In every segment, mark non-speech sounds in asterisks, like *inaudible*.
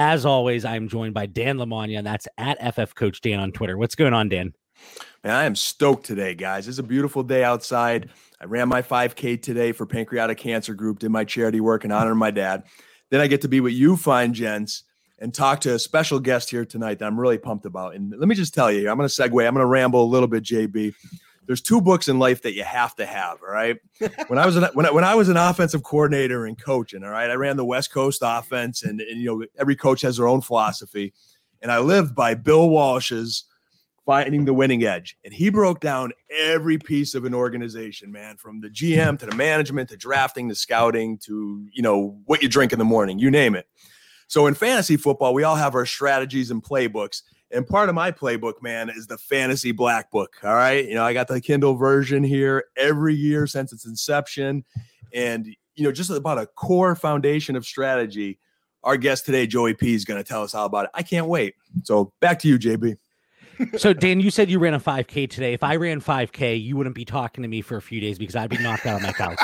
As always, I am joined by Dan Lamagna, and that's at FF Coach Dan on Twitter. What's going on, Dan? Man, I am stoked today, guys. It's a beautiful day outside. I ran my 5K today for Pancreatic Cancer Group, did my charity work in honor of my dad. Then I get to be with you, fine gents, and talk to a special guest here tonight that I'm really pumped about. And let me just tell you, I'm going to segue. I'm going to ramble a little bit, JB. There's two books in life that you have to have. All right. *laughs* When I was an, when I, when I was an offensive coordinator and coaching, all right, I ran the West Coast offense, and, and you know every coach has their own philosophy, and I lived by Bill Walsh's finding the winning edge. And he broke down every piece of an organization, man, from the GM to the management to drafting to scouting to, you know, what you drink in the morning, you name it. So in fantasy football, we all have our strategies and playbooks. And part of my playbook, man, is the fantasy black book. All right. You know, I got the Kindle version here every year since its inception. And, you know, just about a core foundation of strategy. Our guest today, Joey P, is going to tell us all about it. I can't wait. So back to you, JB. *laughs* So, Dan, you said you ran a 5K today. If I ran 5K, you wouldn't be talking to me for a few days because I'd be knocked out on my couch.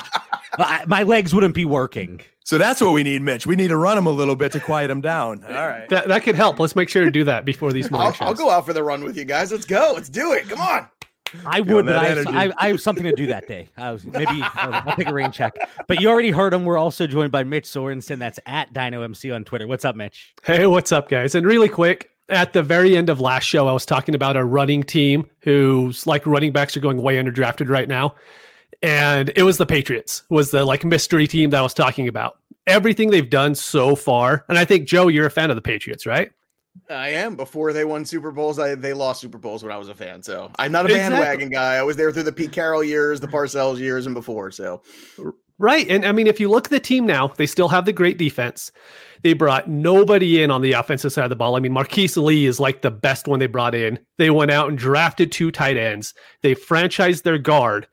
*laughs* My legs wouldn't be working. So that's what we need, Mitch. We need to run him a little bit to quiet him down. All right. That that could help. Let's make sure to do that before these morning I'll, shows. I'll go out for the run with you guys. Let's go. Let's do it. Come on. I would, but I have. I, I have something to do that day. I was, maybe I'll, I'll take a rain check. But you already heard him. We're also joined by Mitch Sorensen. That's at DynoMC on Twitter. What's up, Mitch? Hey, what's up, guys? And really quick, at the very end of last show, I was talking about a running team who's like running backs are going way underdrafted right now. And it was the Patriots, was the like mystery team that I was talking about. Everything they've done so far. And I think, Joe, you're a fan of the Patriots, right? I am. Before they won Super Bowls, I, they lost Super Bowls when I was a fan. So I'm not a Exactly. bandwagon guy. I was there through the Pete Carroll years, the Parcells years, and before. So Right. And I mean, if you look at the team now, they still have the great defense. They brought nobody in on the offensive side of the ball. I mean, Marquise Lee is like the best one they brought in. They went out and drafted two tight ends. They franchised their guard.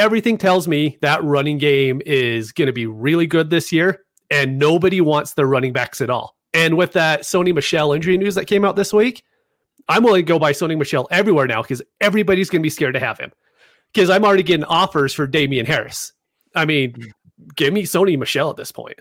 Everything tells me that running game is going to be really good this year, and nobody wants their running backs at all. And with that Sony Michel injury news that came out this week, I'm willing to go by Sony Michel everywhere now because everybody's going to be scared to have him. Because I'm already getting offers for Damien Harris. I mean, hmm. give me Sony Michel at this point.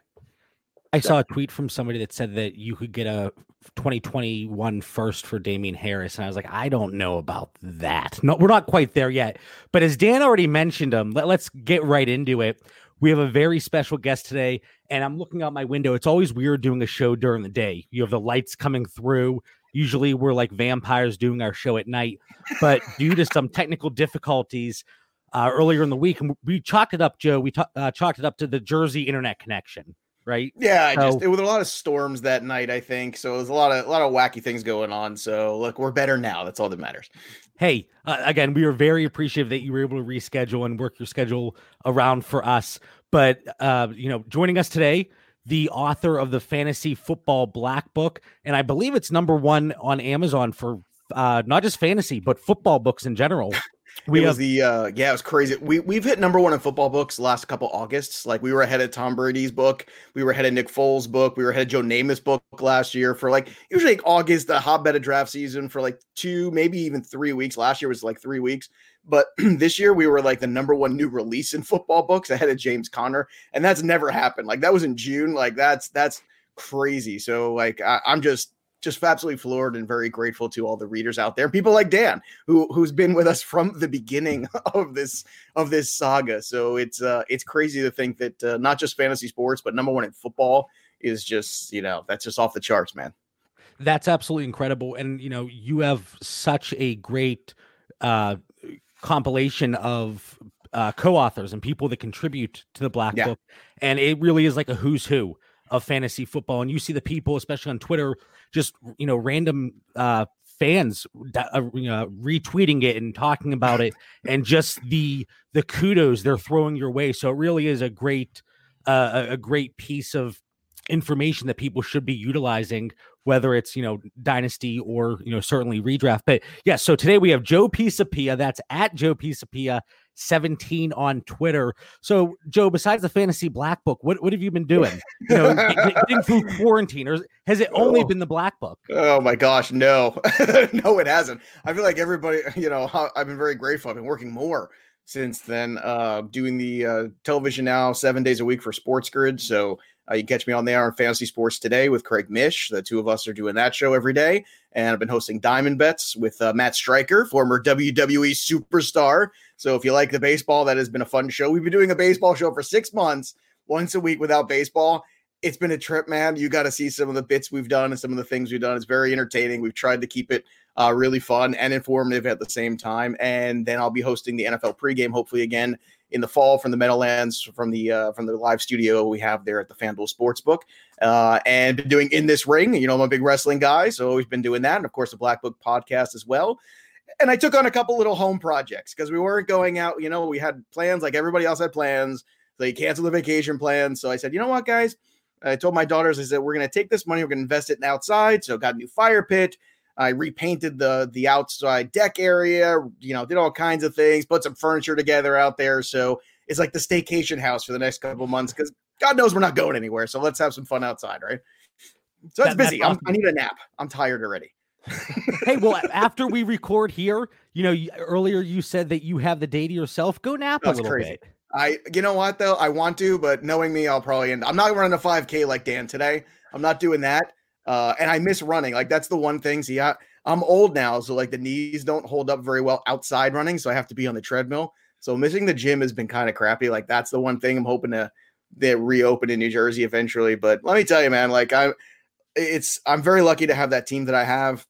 I saw a tweet from somebody that said that you could get a 2021 first for Damien Harris. And I was like, I don't know about that. No, we're not quite there yet. But as Dan already mentioned him, let, let's get right into it. We have a very special guest today, and I'm looking out my window. It's always weird doing a show during the day. You have the lights coming through. Usually we're like vampires doing our show at night, but *laughs* due to some technical difficulties uh, earlier in the week, and we chalked it up, Joe. We ta- uh, chalked it up to the Jersey internet connection, right? yeah, I just it was a lot of storms that night. I think so. It was a lot of a lot of wacky things going on. So look, we're better now. That's all that matters. Hey, uh, again, we are very appreciative that you were able to reschedule and work your schedule around for us. But uh, you know, joining us today, the author of the Fantasy Football Black Book, and I believe it's number one on Amazon for uh, not just fantasy but football books in general. *laughs* We it have was the uh yeah, it was crazy. We we've hit number one in football books last couple Augusts. Like we were ahead of Tom Brady's book, we were ahead of Nick Foles' book, we were ahead of Joe Namath's book last year for like usually like August, the hotbed of draft season for like two, maybe even three weeks. Last year was like three weeks. But *clears throat* this year we were like the number one new release in football books ahead of James Conner. And that's never happened. Like that was in June. Like that's that's crazy. So like I, I'm just just absolutely floored and very grateful to all the readers out there, people like Dan, who who's been with us from the beginning *laughs* of this of this saga. So it's uh it's crazy to think that uh, not just fantasy sports, but number one in football is just you know that's just off the charts, man. That's absolutely incredible. And you know, you have such a great uh compilation of uh co-authors and people that contribute to the black Yeah. book. And it really is like a who's who of fantasy football. And you see the people, especially on Twitter, just you know, random uh fans uh, you know, retweeting it and talking about it and just the the kudos they're throwing your way. So it really is a great uh, a- great piece of information that people should be utilizing whether it's you know dynasty or you know certainly redraft but yes yeah, so today we have joe pisapia that's at joe pisapia 17 on twitter. So joe besides the fantasy black book what, what have you been doing? You know *laughs* getting through quarantine or has it only oh. been the black book? Oh my gosh no. *laughs* No it hasn't. I feel like everybody you know i've been very grateful. I've been working more since then uh doing the uh television now seven days a week for sports grid. So uh, you catch me on there on Fantasy Sports Today with Craig Mish. The two of us are doing that show every day. And I've been hosting Diamond Bets with uh, Matt Striker, former WWE superstar. So if you like the baseball, that has been a fun show. We've been doing a baseball show for six months, once a week without baseball. It's been a trip, man. You got to see some of the bits we've done and some of the things we've done. It's very entertaining. We've tried to keep it uh, really fun and informative at the same time. And then I'll be hosting the NFL pregame, hopefully again in the fall from the Meadowlands from the uh, from the live studio we have there at the FanDuel Sportsbook. Uh, and been doing in this ring. You know, I'm a big wrestling guy, so always been doing that, and of course the Black Book podcast as well. And I took on a couple little home projects because we weren't going out. You know, we had plans like everybody else had plans. They canceled the vacation plans. So I said, you know what, guys? I told my daughters, I said, we're going to take this money, we're going to invest it in outside. So got a new fire pit. I repainted the the outside deck area, you know, did all kinds of things, put some furniture together out there. So it's like the staycation house for the next couple months because God knows we're not going anywhere. So let's have some fun outside, right? So it's that, busy. Awesome. i need a nap. I'm tired already. *laughs* hey, well, after we record here, you know, earlier you said that you have the day to yourself. Go nap That's a little crazy. bit. I, you know what though, I want to, but knowing me, I'll probably end. I'm not running a 5K like Dan today. I'm not doing that. Uh, and I miss running. Like that's the one thing. See, I, I'm old now, so like the knees don't hold up very well outside running, so I have to be on the treadmill. So missing the gym has been kind of crappy. Like that's the one thing I'm hoping to that reopen in New Jersey eventually. But let me tell you, man, like I'm, it's I'm very lucky to have that team that I have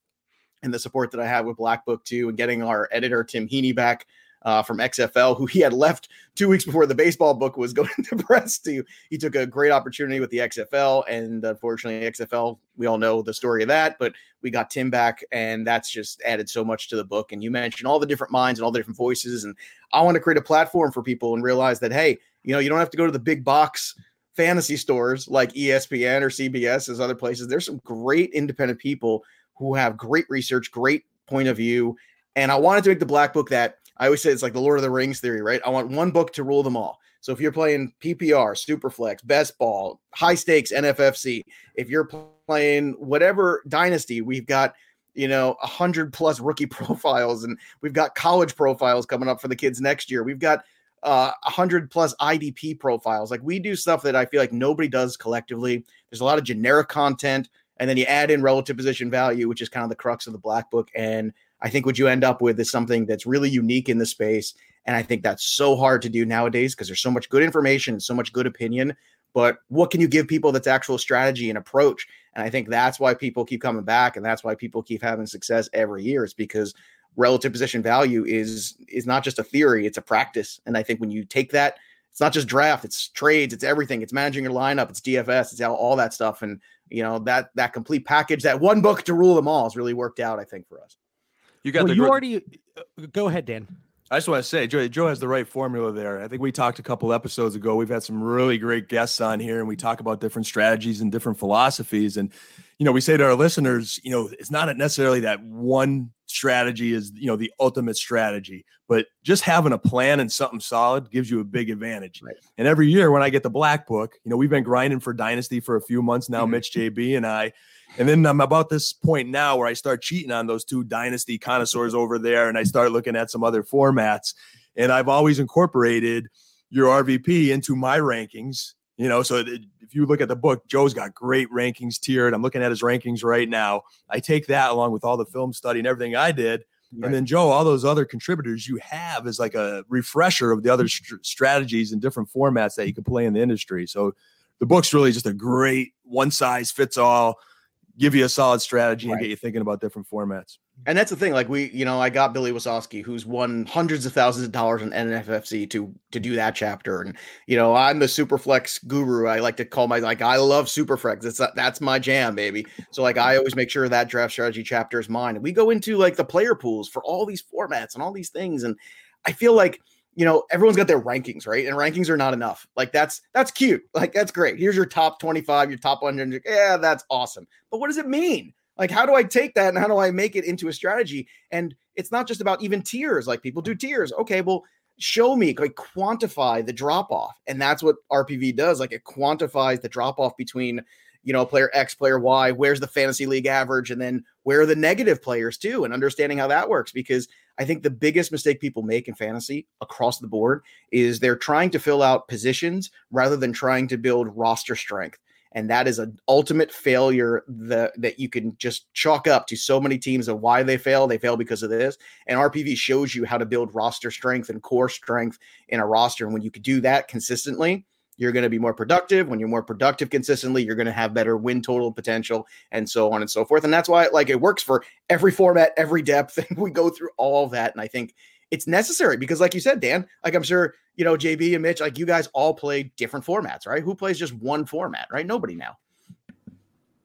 and the support that I have with Black Book too, and getting our editor Tim Heaney back uh, from XFL, who he had left two weeks before the baseball book was going *laughs* to press to. He took a great opportunity with the XFL, and unfortunately, XFL, we all know the story of that, but we got Tim back, and that's just added so much to the book. And you mentioned all the different minds and all the different voices, and I want to create a platform for people and realize that, hey, you know, you don't have to go to the big box fantasy stores like ESPN or CBS as other places. There's some great independent people who have great research, great point of view. And I wanted to make the black book that I always say it's like the Lord of the Rings theory, right? I want one book to rule them all. So if you're playing PPR, Superflex, Best Ball, high stakes NFFC, if you're playing whatever dynasty, we've got you know a hundred plus rookie *laughs* profiles, and we've got college profiles coming up for the kids next year. We've got uh, a hundred plus IDP profiles. Like we do stuff that I feel like nobody does collectively. There's a lot of generic content, and then you add in relative position value, which is kind of the crux of the black book. And I think what you end up with is something that's really unique in the space. And I think that's so hard to do nowadays because there's so much good information so much good opinion. But what can you give people that's actual strategy and approach? And I think that's why people keep coming back, and that's why people keep having success every year. It's because relative position value is is not just a theory; it's a practice. And I think when you take that, it's not just draft; it's trades, it's everything. It's managing your lineup, it's DFS, it's all, all that stuff. And you know that that complete package, that one book to rule them all, has really worked out. I think for us. You got well, the you already uh, go ahead, Dan. I just want to say, Joe, Joe has the right formula there. I think we talked a couple episodes ago. We've had some really great guests on here, and we talk about different strategies and different philosophies. And you know, we say to our listeners, you know, it's not necessarily that one strategy is you know the ultimate strategy, but just having a plan and something solid gives you a big advantage. Right. And every year when I get the black book, you know, we've been grinding for Dynasty for a few months now, mm-hmm. Mitch JB and I. And then I'm about this point now where I start cheating on those two dynasty connoisseurs over there, and I start looking at some other formats. And I've always incorporated your RVP into my rankings. You know, so if you look at the book, Joe's got great rankings tiered. I'm looking at his rankings right now. I take that along with all the film study and everything I did. Right. And then Joe, all those other contributors you have is like a refresher of the other st- strategies and different formats that you can play in the industry. So the book's really just a great one size fits all give you a solid strategy right. and get you thinking about different formats. And that's the thing. Like we, you know, I got Billy Wasowski, who's won hundreds of thousands of dollars in NFFC to to do that chapter. And you know, I'm the Superflex guru. I like to call my like I love Superflex. That's that's my jam, baby. So like I always make sure that draft strategy chapter is mine. And we go into like the player pools for all these formats and all these things. And I feel like you know, everyone's got their rankings, right? And rankings are not enough. Like that's that's cute. *laughs* Like that's great. Here's your top 25, your top 100. Yeah, that's awesome. But what does it mean? Like how do I take that and how do I make it into a strategy? And it's not just about even tiers. Like people do tiers. Okay, well, show me like quantify the drop off. And that's what RPV does. Like it quantifies the drop off between you know, player X, player Y, where's the fantasy league average, and then where are the negative players too, and understanding how that works. Because I think the biggest mistake people make in fantasy across the board is they're trying to fill out positions rather than trying to build roster strength. And that is an ultimate failure that, that you can just chalk up to so many teams of why they fail. They fail because of this. And RPV shows you how to build roster strength and core strength in a roster. And when you can do that consistently, you're going to be more productive. When you're more productive consistently, you're going to have better win total potential and so on and so forth. And that's why like it works for every format, every depth. *laughs* And we go through all that. And I think it's necessary because like you said, Dan, like I'm sure, you know, JB and Mitch, like you guys all play different formats, right? Who plays just one format, right? Nobody now.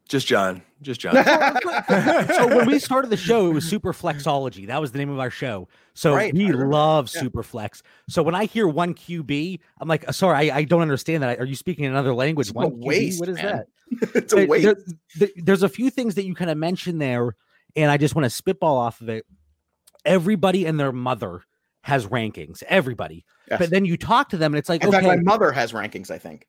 Just John. Just John. *laughs* so when we started the show, it was Super Flexology. That was the name of our show. So right. we love yeah. Super Flex. So when I hear one QB, I'm like, uh, sorry, I, I don't understand that. Are you speaking another language? It's one QB? waste. What is man. that? *laughs* it's a waste. There, there, there's a few things that you kind of mentioned there, and I just want to spitball off of it. Everybody and their mother has rankings. Everybody. Yes. But then you talk to them, and it's like, in okay, fact, my mother has rankings. I think.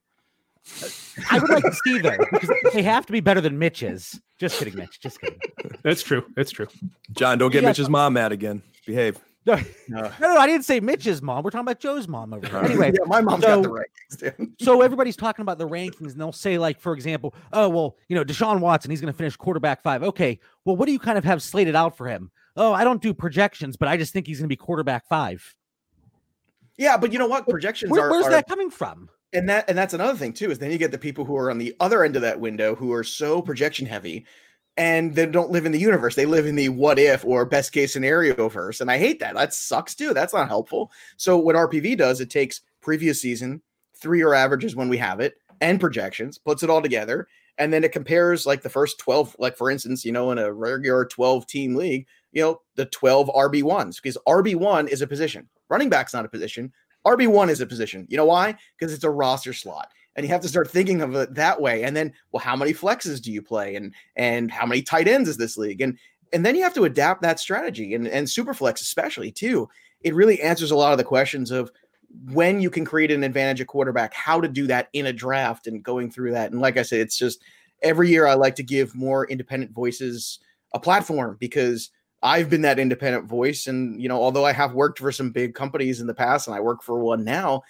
I would like to see them because they have to be better than Mitch's. Just kidding, Mitch. Just kidding. That's true. That's true. John, don't get yeah. Mitch's mom mad again. Behave. No, uh. no, no, I didn't say Mitch's mom. We're talking about Joe's mom over here. Anyway, yeah, my mom's so, got the rankings. so everybody's talking about the rankings, and they'll say, like, for example, oh well, you know, Deshaun Watson, he's going to finish quarterback five. Okay, well, what do you kind of have slated out for him? Oh, I don't do projections, but I just think he's going to be quarterback five. Yeah, but you know what? Projections Where, are. Where's are, that coming from? And that and that's another thing too is then you get the people who are on the other end of that window who are so projection heavy and they don't live in the universe. They live in the what if or best case scenario verse and i hate that. That sucks too. That's not helpful. So what rpv does it takes previous season three year averages when we have it and projections puts it all together and then it compares like the first 12 like for instance you know in a regular 12 team league you know the 12 rb1s because rb1 is a position. Running back's not a position RB1 is a position. You know why? Because it's a roster slot. And you have to start thinking of it that way. And then, well, how many flexes do you play? And and how many tight ends is this league? And and then you have to adapt that strategy and, and Superflex especially too. It really answers a lot of the questions of when you can create an advantage at quarterback, how to do that in a draft and going through that. And like I said, it's just every year I like to give more independent voices a platform because I've been that independent voice. And, you know, although I have worked for some big companies in the past and I work for one now,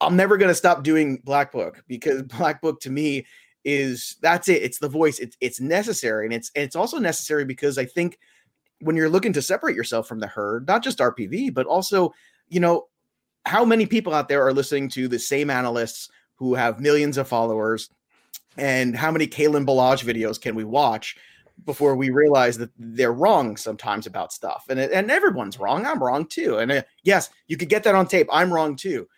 I'm never going to stop doing Black Book because *laughs* Black Book to me is that's it. It's the voice. It's it's necessary. And it's it's also necessary because I think when you're looking to separate yourself from the herd, not just RPV, but also, you know, how many people out there are listening to the same analysts who have millions of followers? And how many Kalen Ballage videos can we watch before we realize that they're wrong sometimes about stuff. And and everyone's wrong. I'm wrong too. And uh, yes, you could get that on tape. I'm wrong too.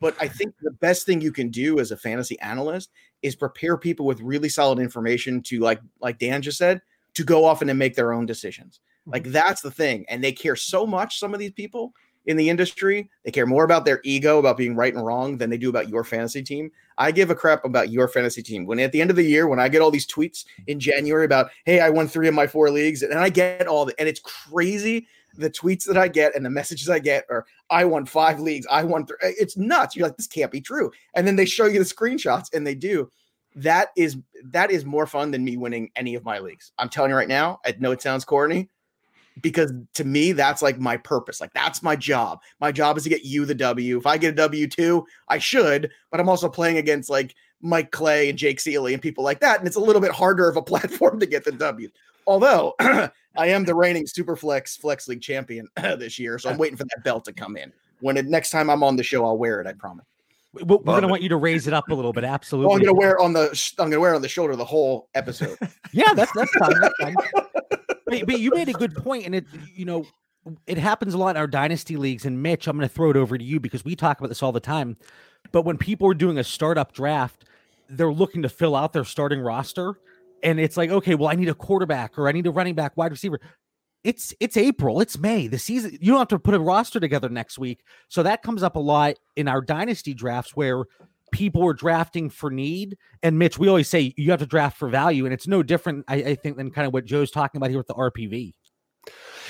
But I think the best thing you can do as a fantasy analyst is prepare people with really solid information to like like Dan just said to go off and to make their own decisions. Like mm-hmm. that's the thing. And they care so much some of these people in the industry. They care more about their ego, about being right and wrong, than they do about your fantasy team. I give a crap about your fantasy team. When at the end of the year, when I get all these tweets in January about, hey, I won three of my four leagues, and I get all the, and it's crazy the tweets that I get and the messages I get are, I won five leagues, I won three. It's nuts. You're like, this can't be true. And then they show you the screenshots, and they do. That is that is more fun than me winning any of my leagues. I'm telling you right now. I know it sounds corny, because to me that's like my purpose like that's my job my job is to get you the w if i get a w2 i should but i'm also playing against like mike clay and jake Ciely and people like that and it's a little bit harder of a *laughs* platform to get the w although *clears throat* i am the reigning superflex flex league champion *clears throat* this year so i'm uh, waiting for that belt to come in *laughs* when it, next time i'm on the show i'll wear it i promise we're, going to want you to raise it up a little bit. Oh, absolutely. Well, I'm going to wear it on the. I'm going to wear it on the shoulder the whole episode. *laughs* yeah, that's that's fine. That's fine but, but you made a good point, and it you know it happens a lot in our dynasty leagues. And Mitch, I'm going to throw it over to you because we talk about this all the time. But when people are doing a startup draft, they're looking to fill out their starting roster, and it's like, okay, well, I need a quarterback or I need a running back, wide receiver. it's it's April, it's May. The season you don't have to put a roster together next week. So that comes up a lot in our dynasty drafts where people were drafting for need. And Mitch, we always say you have to draft for value, and it's no different, I, I think, than kind of what Joe's talking about here with the RPV.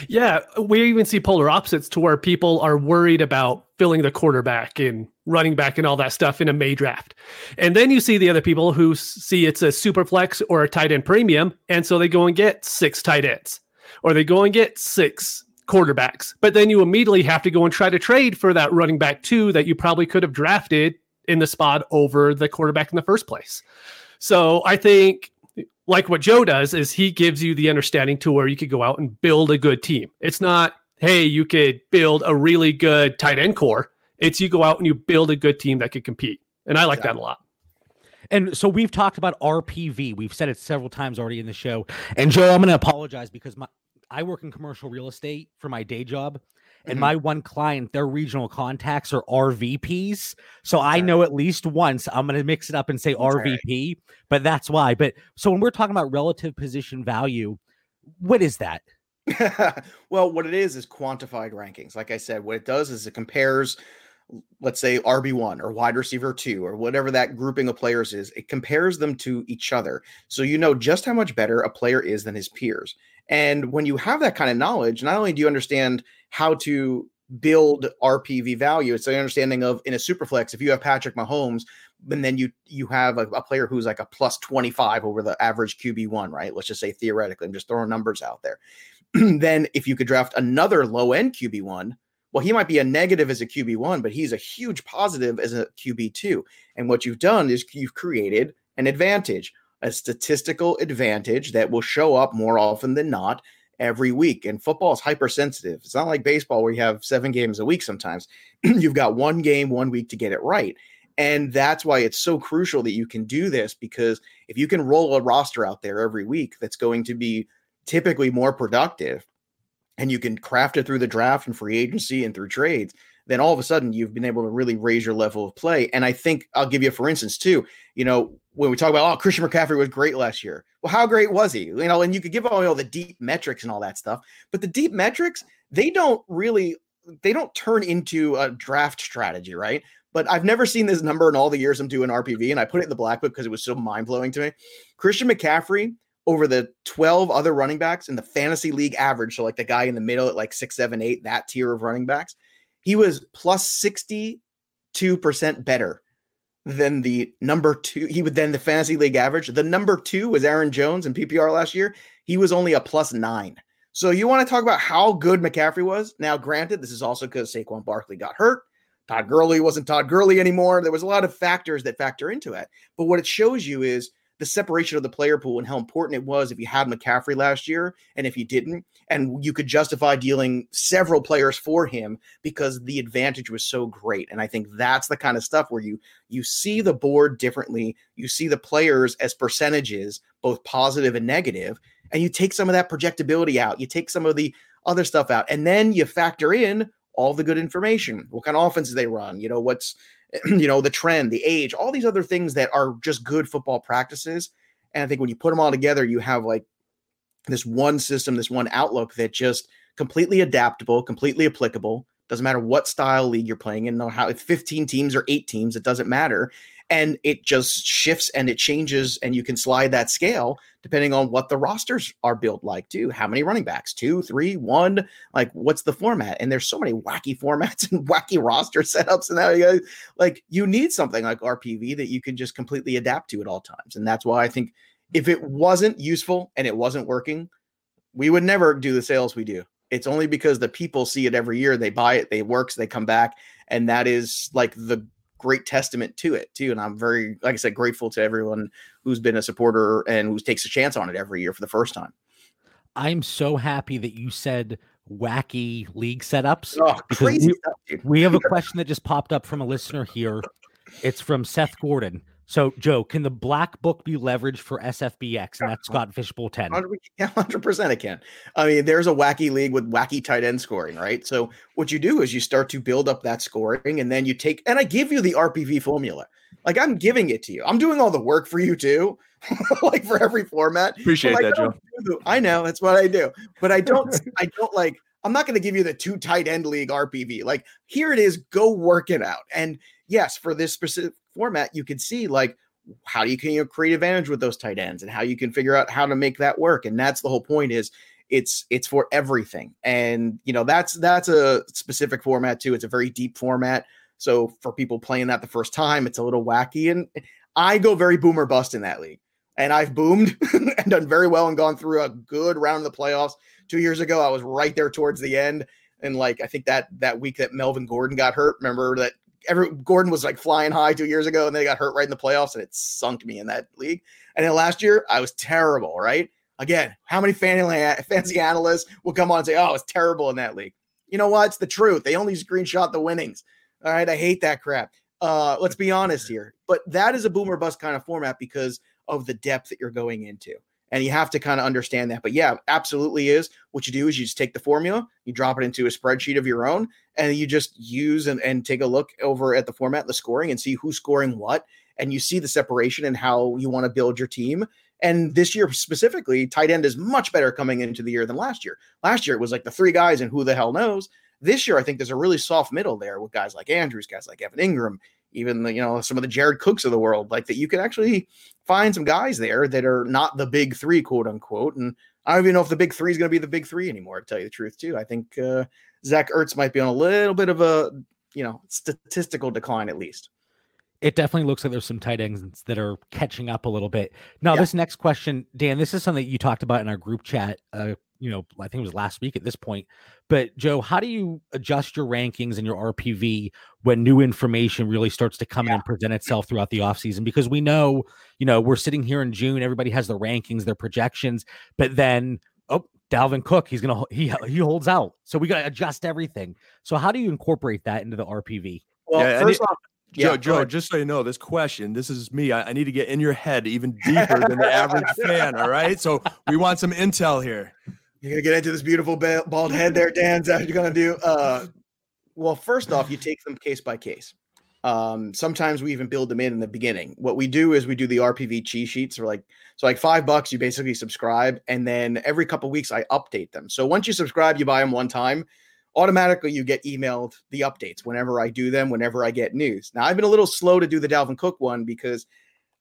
Yeah, we even see polar opposites to where people are worried about filling the quarterback and running back and all that stuff in a May draft. And then you see the other people who see it's a super flex or a tight end premium. And so they go and get six tight ends or they go and get six quarterbacks. But then you immediately have to go and try to trade for that running back two that you probably could have drafted in the spot over the quarterback in the first place. So I think like what Joe does is he gives you the understanding to where you could go out and build a good team. It's not, hey, you could build a really good tight end core. It's you go out and you build a good team that could compete. And I like exactly. that a lot. And so we've talked about RPV. We've said it several times already in the show. And Joe, I'm going to apologize because my I work in commercial real estate for my day job. And mm-hmm. my one client, their regional contacts are RVPs. So I know at least once I'm going to mix it up and say that's RVP, right. but that's why. But so when we're talking about relative position value, what is that? *laughs* well, what it is is quantified rankings. Like I said, what it does is it compares, let's say RB1 or wide receiver two or whatever that grouping of players is, it compares them to each other. So you know just how much better a player is than his peers. And when you have that kind of knowledge, not only do you understand how to build RPV value, it's an understanding of in a superflex, if you have Patrick Mahomes, and then you you have a, a, player who's like a plus 25 over the average QB1, right? Let's just say theoretically, I'm just throwing numbers out there. *clears throat* then if you could draft another low end QB1, well, he might be a negative as a QB1, but he's a huge positive as a QB2. And what you've done is you've created an advantage a statistical advantage that will show up more often than not every week. And football is hypersensitive. It's not like baseball where you have seven games a week sometimes. *clears throat* You've got one game, one week to get it right. And that's why it's so crucial that you can do this because if you can roll a roster out there every week that's going to be typically more productive and you can craft it through the draft and free agency and through trades, then all of a sudden you've been able to really raise your level of play. And I think I'll give you, for instance, too, you know, when we talk about, oh, Christian McCaffrey was great last year. Well, how great was he? You know, and you could give all, the deep metrics and all that stuff, but the deep metrics, they don't really, they don't turn into a draft strategy, right? But I've never seen this number in all the years I'm doing RPV, and I put it in the black book because it was so mind blowing to me. Christian McCaffrey over the 12 other running backs in the fantasy league average, so like the guy in the middle at like six, seven, eight, that tier of running backs, he was plus 62% better than the number two. He would then the fantasy league average. The number two was Aaron Jones in PPR last year. He was only a plus nine. So you want to talk about how good McCaffrey was? Now, granted, this is also because Saquon Barkley got hurt. Todd Gurley wasn't Todd Gurley anymore. There was a lot of factors that factor into it. But what it shows you is the separation of the player pool and how important it was if you had McCaffrey last year and if you didn't. And you could justify dealing several players for him because the advantage was so great. And I think that's the kind of stuff where you you see the board differently. You see the players as percentages, both positive and negative, and you take some of that projectability out. You take some of the other stuff out, and then you factor in all the good information. What kind of offenses they run? You know, what's *clears throat* you know, the trend, the age, all these other things that are just good football practices. And I think when you put them all together, you have like this one system, this one outlook that just completely adaptable, completely applicable. Doesn't matter what style league you're playing in, how it's 15 teams or eight teams, it doesn't matter and it just shifts and it changes and you can slide that scale depending on what the rosters are built like too. How many running backs? Two three one? Like what's the format? And there's so many wacky *laughs* formats and wacky roster setups and that like you need something like rpv that you can just completely adapt to at all times. And that's why i think if it wasn't useful and it wasn't working we would never do the sales we do. It's only because the people see it every year they buy it they works they come back and that is like the great testament to it too. And I'm very, like I said, grateful to everyone who's been a supporter and who takes a chance on it every year for the first time. I'm so happy that you said wacky league setups. Oh, crazy we, stuff, we have a question that just popped up from a listener here. It's from Seth Gordon. So, Joe, can the black book be leveraged for SFBX? And that's Scott Fishbowl 10. 100% *laughs* it can. I mean, there's a wacky league with wacky tight end scoring, right? So, what you do is you start to build up that scoring, and then you take, and I give you the RPV formula. Like, I'm giving it to you. I'm doing all the work for you, too. *laughs* like for every format. Appreciate that, Joe. Do, I know that's what I do, but I don't. I don't like. I'm not going to give you the two tight end league RPV. Like here it is. Go work it out. And yes, for this specific format, you can see like how you can you create advantage with those tight ends and how you can figure out how to make that work. And that's the whole point. Is it's it's for everything. And you know that's that's a specific format too. It's a very deep format. So for people playing that the first time, it's a little wacky. And I go very boomer bust in that league. And I've boomed *laughs* and done very well and gone through a good round of the playoffs. Two years ago, I was right there towards the end. And like I think that that week that Melvin Gordon got hurt, remember that every Gordon was like flying high two years ago, and they got hurt right in the playoffs, and it sunk me in that league. And then last year, I was terrible, right? Again, how many fancy analysts will come on and say, "Oh, it's terrible in that league"? You know what? It's the truth. They only screenshot the winnings. All right, I hate that crap. Uh, let's be honest here, but that is a boomer bust kind of format because of the depth that you're going into. And you have to kind of understand that. But yeah, absolutely is. What you do is you just take the formula, you drop it into a spreadsheet of your own, and you just use and, and take a look over at the format, the scoring, and see who's scoring what. And you see the separation and how you want to build your team. And this year specifically, tight end is much better coming into the year than last year. Last year it was like the three guys and who the hell knows. This year, I think there's a really soft middle there with guys like Andrews, guys like Evan Engram, even the, you know some of the Jared Cooks of the world, like that. You can actually find some guys there that are not the big three, quote unquote. And I don't even know if the big three is going to be the big three anymore. To tell you the truth, too, I think uh, Zach Ertz might be on a little bit of a you know statistical decline at least. It definitely looks like there's some tight ends that are catching up a little bit. Now, yeah. this next question, Dan, this is something you talked about in our group chat uh, you know, I think it was last week at this point. But Joe, how do you adjust your rankings and your RPV when new information really starts to come yeah. in and present itself throughout the offseason? Because we know, you know, we're sitting here in June, everybody has their rankings, their projections, but then oh, Dalvin Cook, he's gonna he he holds out. So we gotta adjust everything. So how do you incorporate that into the RPV? Well, yeah, first off, Joe, yeah, Joe, just so you know, this question, this is me. I, I, need to get in your head even deeper than the average *laughs* fan. All right. So we want some intel here. You're gonna get into this beautiful bald head there, Dan. Is that what you're gonna do? Uh, well, first off, you take them case by case. Um, sometimes we even build them in in the beginning. What we do is we do the RPV cheat sheets, or like so, like five bucks. You basically subscribe, and then every couple weeks I update them. So once you subscribe, you buy them one time. Automatically, you get emailed the updates whenever I do them, whenever I get news. Now, I've been a little slow to do the Dalvin Cook one because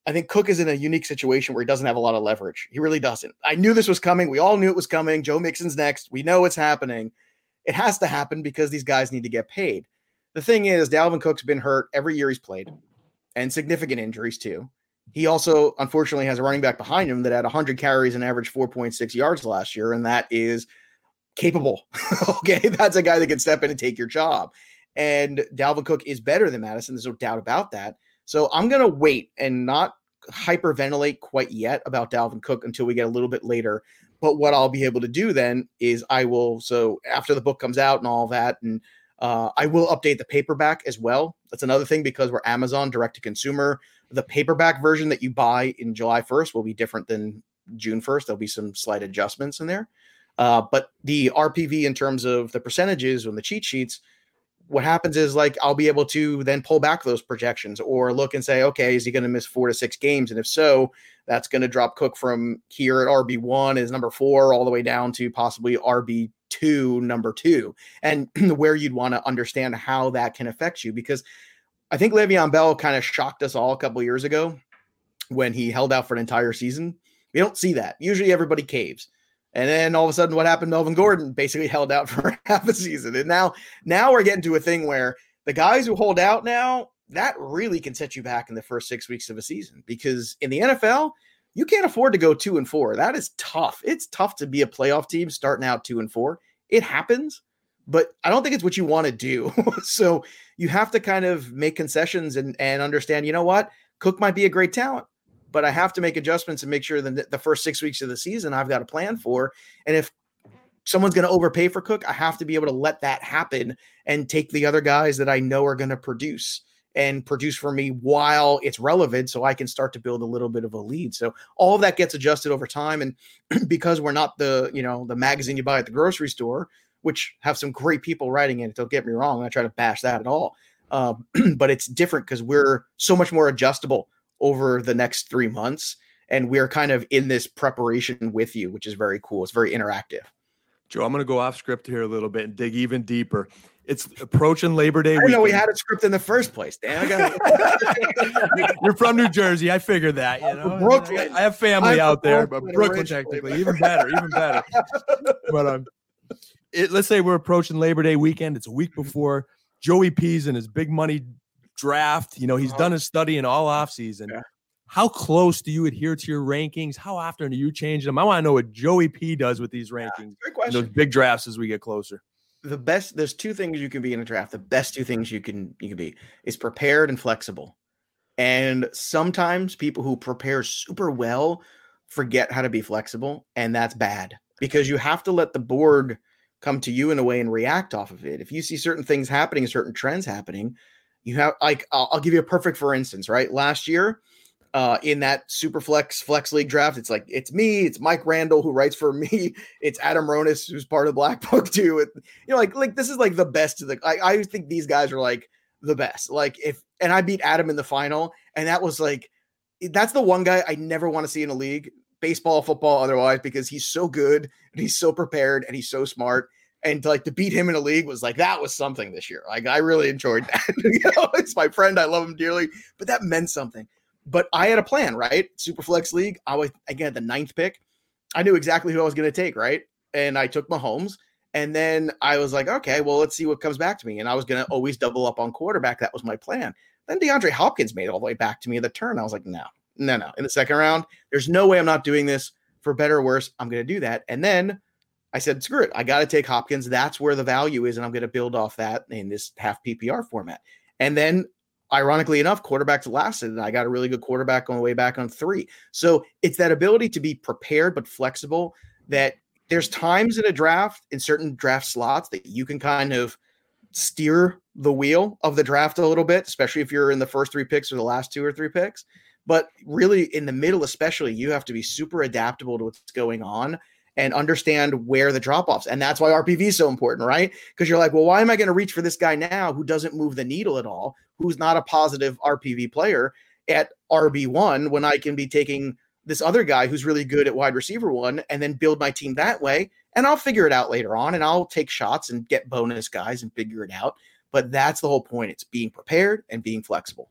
I think Cook is in a unique situation where he doesn't have a lot of leverage. He really doesn't. I knew this was coming. We all knew it was coming. Joe Mixon's next. We know it's happening. It has to happen because these guys need to get paid. The thing is, Dalvin Cook's been hurt every year he's played and significant injuries too. He also, unfortunately, has a running back behind him that had 100 carries and averaged 4.6 yards last year, and that is capable. *laughs* okay, that's a guy that can step in and take your job. And Dalvin Cook is better than Mattison. There's no doubt about that. So I'm going to wait and not hyperventilate quite yet about Dalvin Cook until we get a little bit later. But what I'll be able to do then is I will, so after the book comes out and all that, and uh, I will update the paperback as well. That's another thing because we're Amazon direct to consumer. The paperback version that you buy in July 1st will be different than June 1st. There'll be some slight adjustments in there. Uh, but the RPV in terms of the percentages and the cheat sheets what happens is like I'll be able to then pull back those projections or look and say, okay, is he going to miss four to six games? And if so, that's going to drop Cook from here at RB one is number four all the way down to possibly RB two, number two, and *clears throat* where you'd want to understand how that can affect you because I think Le'Veon Bell kind of shocked us all a couple years ago when he held out for an entire season. We don't see that. Usually everybody caves. And then all of a sudden, what happened? Melvin Gordon basically held out *laughs* for half a season, and now now we're getting to a thing where the guys who hold out now that really can set you back in the first six weeks of a season because in the NFL you can't afford to go two and four. That is tough. It's tough to be a playoff team starting out two and four. It happens, but I don't think it's what you want to do. *laughs* so you have to kind of make concessions and and understand. You know what? Cook might be a great talent but I have to make adjustments and make sure that the first six weeks of the season I've got a plan for. And if someone's going to overpay for Cook, I have to be able to let that happen and take the other guys that I know are going to produce and produce for me while it's relevant so I can start to build a little bit of a lead. So all of that gets adjusted over time and *clears throat* because we're not the, you know, the magazine you buy at the grocery store, which have some great people writing in it, don't get me wrong, I try to bash that at all. Um, *clears throat* but it's different because we're so much more adjustable over the next three months. and we're kind of in this preparation with you, which is very cool. It's very interactive. Joe, I'm going to go off script here a little bit and dig even deeper. It's approaching Labor Day. I didn't know we had a script in the first place, Dan. *laughs* You're from New Jersey. I figured that. You know, Brooklyn. I have family I'm out there, Brooklyn but Brooklyn technically, even better, even better. But um, it, let's say we're approaching Labor Day weekend. It's a week before Joey P's in his big money draft. You know, he's Uh-huh. done his study studying all off season. Yeah. How close do you adhere to your rankings? How often are you changing them? I want to know what Joey P does with these rankings Great in question. those big drafts as we get closer. the best there's two things you can be in a draft the best two things you can you can be is prepared and flexible and sometimes people who prepare super well forget how to be flexible and that's bad because you have to let the board come to you in a way and react off of it if you see certain things happening certain trends happening you have like i'll, I'll give you a perfect for instance right last year uh, in that super flex flex league draft, it's like it's me, it's Mike Randall who writes for *laughs* me, it's Adam Ronis who's part of Black Book too. It, you know, like like this is like the best of the. I, I think these guys are like the best. Like if and I beat Adam in the final, and that was like that's the one guy I never want to see in a league, baseball, football, otherwise, because he's so good and he's so prepared and he's so smart. And to, like to beat him in a league was like that was something this year. Like I really enjoyed *laughs* that. you know, it's my friend, I love him dearly, but that meant something. But I had a plan, right? Superflex league. I was again the ninth pick. I knew exactly who I was going to take, right? And I took Mahomes. And then I was like, okay, well, let's see what comes back to me. And I was going to always double up on quarterback. That was my plan. Then DeAndre Hopkins made all the way back to me in the turn. I was like, no, no, no. In the second round, there's no way I'm not doing this for better or worse. I'm going to do that. And then I said, screw it. I got to take Hopkins. That's where the value is. And I'm going to build off that in this half PPR format. And then, ironically enough, quarterbacks lasted. And I got a really good quarterback on the way back on three. So it's that ability to be prepared but flexible that there's times in a draft, in certain draft slots, that you can kind of steer the wheel of the draft a little bit, especially if you're in the first three picks or the last two or three picks. But really, in the middle, especially, you have to be super adaptable to what's going on and understand where the drop offs. And that's why RPV is so important, right? Because you're like, well, why am I going to reach for this guy now who doesn't move the needle at all, who's not a positive RPV player at RB1 when I can be taking this other guy who's really good at wide receiver one and then build my team that way. And I'll figure it out later on and I'll take shots and get bonus guys and figure it out. But that's the whole point. It's being prepared and being flexible.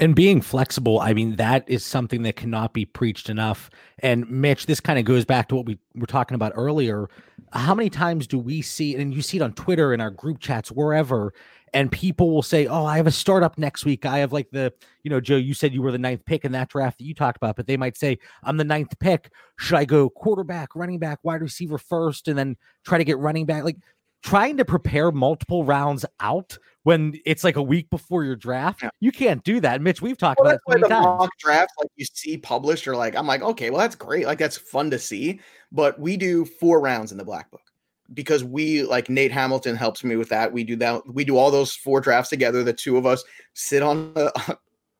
And being flexible i mean that is something that cannot be preached enough. And mitch this kind of goes back to what we were talking about earlier. How many times do we see and you see it on twitter in our group chats wherever and people will say oh i have a startup next week. I have like the you know joe you said you were the ninth pick in that draft that you talked about but they might say i'm the ninth pick. Should i go quarterback running back wide receiver first and then try to get running back? Like trying to prepare multiple rounds out when it's like a week before your draft, Yeah. you can't do that. Mitch, we've talked Well, about that's it why many the times. mock drafts, like you see published, or like, I'm like, okay, well, that's great. Like, that's fun to see. But we do four rounds in the black book because we, like, Nate Hamilton helps me with that. We do that. We do all those four drafts together. The two of us sit on a,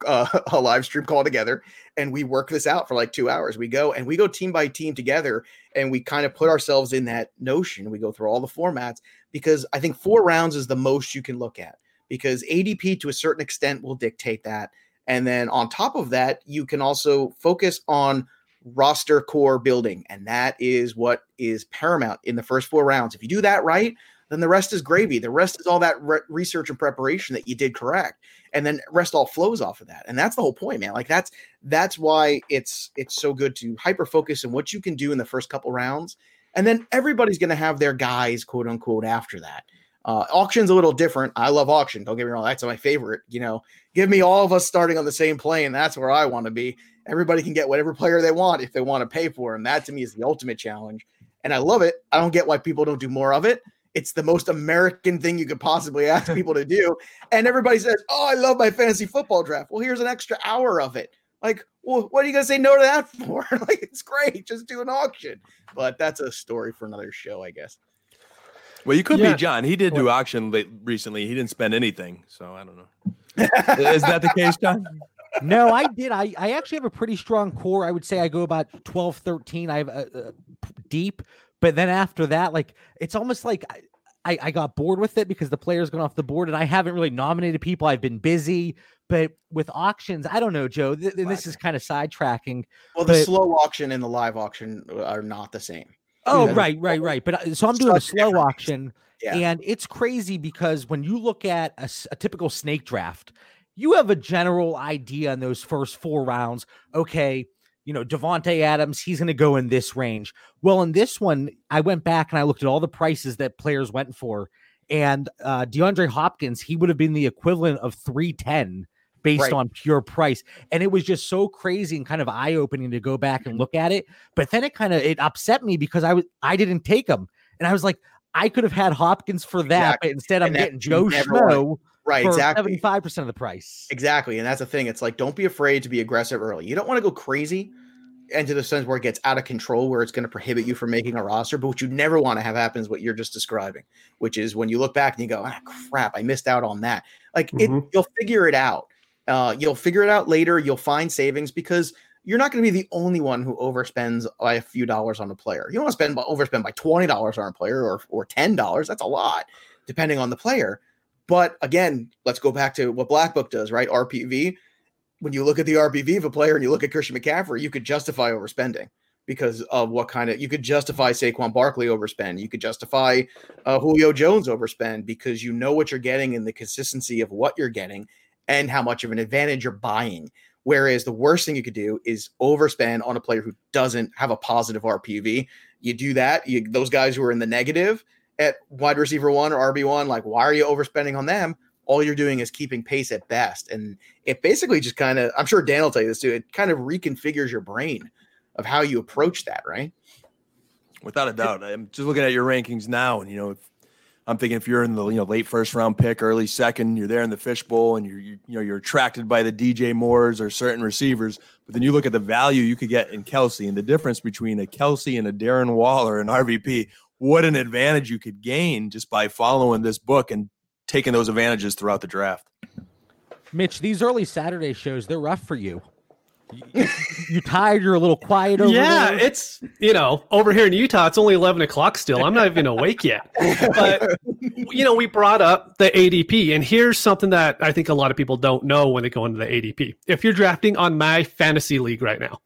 Uh, a, *laughs* a live stream call together and we work this out for like two hours. We go and we go team by team together and we kind of put ourselves in that notion. We go through all the formats because I think four rounds is the most you can look at because ADP to a certain extent will dictate that. And then on top of that, you can also focus on roster core building. And that is what is paramount in the first four rounds. If you do that right, then the rest is gravy. The rest is all that re- research and preparation that you did correct. And then rest all flows off of that. And that's the whole point, man. Like that's that's why it's it's so good to hyper focus on what you can do in the first couple rounds. And then everybody's going to have their guys, quote unquote, after that. Uh, auction's a little different. I love auction. Don't get me wrong. That's my favorite. You know, give me all of us starting on the same plane. That's where I want to be. Everybody can get whatever player they want if they want to pay for him. That to me is the ultimate challenge. And I love it. I don't get why people don't do more of it. It's the most American thing you could possibly ask people to do. And everybody says, Oh, I love my fantasy football draft. Well, here's an extra hour of it. Like, well, what are you going to say no to that *laughs* for? like, it's great. Just do an auction. But that's a story for another show, I guess. Well, you could Yeah. be John. He did do auction late recently. He didn't spend anything, so I don't know. *laughs* Is that the case, John? no, I did. I, I actually have a pretty strong core. I would say I go about 12, 13. I have a, a deep, but then after that, like it's almost like I, I, I got bored with it because the players gone off the board and I haven't really nominated people. I've been busy, But with auctions, I don't know, Joe. Th- this is kind of sidetracking. Well, the But- slow auction and the live auction are not the same. Oh, Yeah. right, right, right. But uh, so I'm doing a slow auction, Yeah. and it's crazy because when you look at a typical snake draft, you have a general idea in those first four rounds. Okay, you know Davante Adams, he's going to go in this range. Well, in this one, I went back and I looked at all the prices that players went for, and uh, DeAndre Hopkins, he would have been the equivalent of three ten based Right. on pure price and it was just so crazy and kind of eye-opening to go back Mm-hmm. and look at it but then it kind of it upset me because i was i didn't take him and i was like i could have had hopkins for that Exactly. but instead i'm And getting joe schmo Right, exactly. 75% of the price Exactly. And that's the thing. It's like, don't be afraid to be aggressive early. You don't want to go crazy into the sense where it gets out of control, where it's going to prohibit you from making a roster. But what you never want to have happen is what you're just describing, which is when you look back and you go, ah, crap, I missed out on that. Like it, Mhm. you'll figure it out. Uh, you'll figure it out later. You'll find savings because you're not going to be the only one who overspends by a few dollars on a player. You don't want to spend overspend by twenty dollars on a player or or ten dollars. That's a lot, depending on the player. But again, let's go back to what Black Book does, right? RPV. When you look at the RPV of a player and you look at Christian McCaffrey, you could justify overspending because of what kind of you could justify Saquon Barkley overspend. You could justify uh, Julio Jones overspend because you know what you're getting and the consistency of what you're getting and how much of an advantage you're buying. Whereas the worst thing you could do is overspend on a player who doesn't have a positive RPV. You do that, you, those guys who are in the negative at wide receiver one or RB one, like why are you overspending on them? All you're doing is keeping pace at best, and it basically just kind of—I'm sure Dan will tell you this too. It kind of reconfigures your brain of how you approach that, right? Without a doubt. I'm just looking at your rankings now, and you know, if, I'm thinking if you're in the you know late first round pick, early second, you're there in the fishbowl, and you're you, you know you're attracted by the DJ Moores or certain receivers, but then you look at the value you could get in Kelce and the difference between a Kelce and a Darren Waller and RVP. What an advantage you could gain just by following this book and taking those advantages throughout the draft. mitch these early saturday shows they're rough for you you, you tired you're a little quiet over yeah, there? it's you know over here in Utah, it's only eleven o'clock still. I'm not even awake yet. But you know, we brought up the ADP, and here's something that I think a lot of people don't know when they go into the ADP. If you're drafting on my fantasy league right now,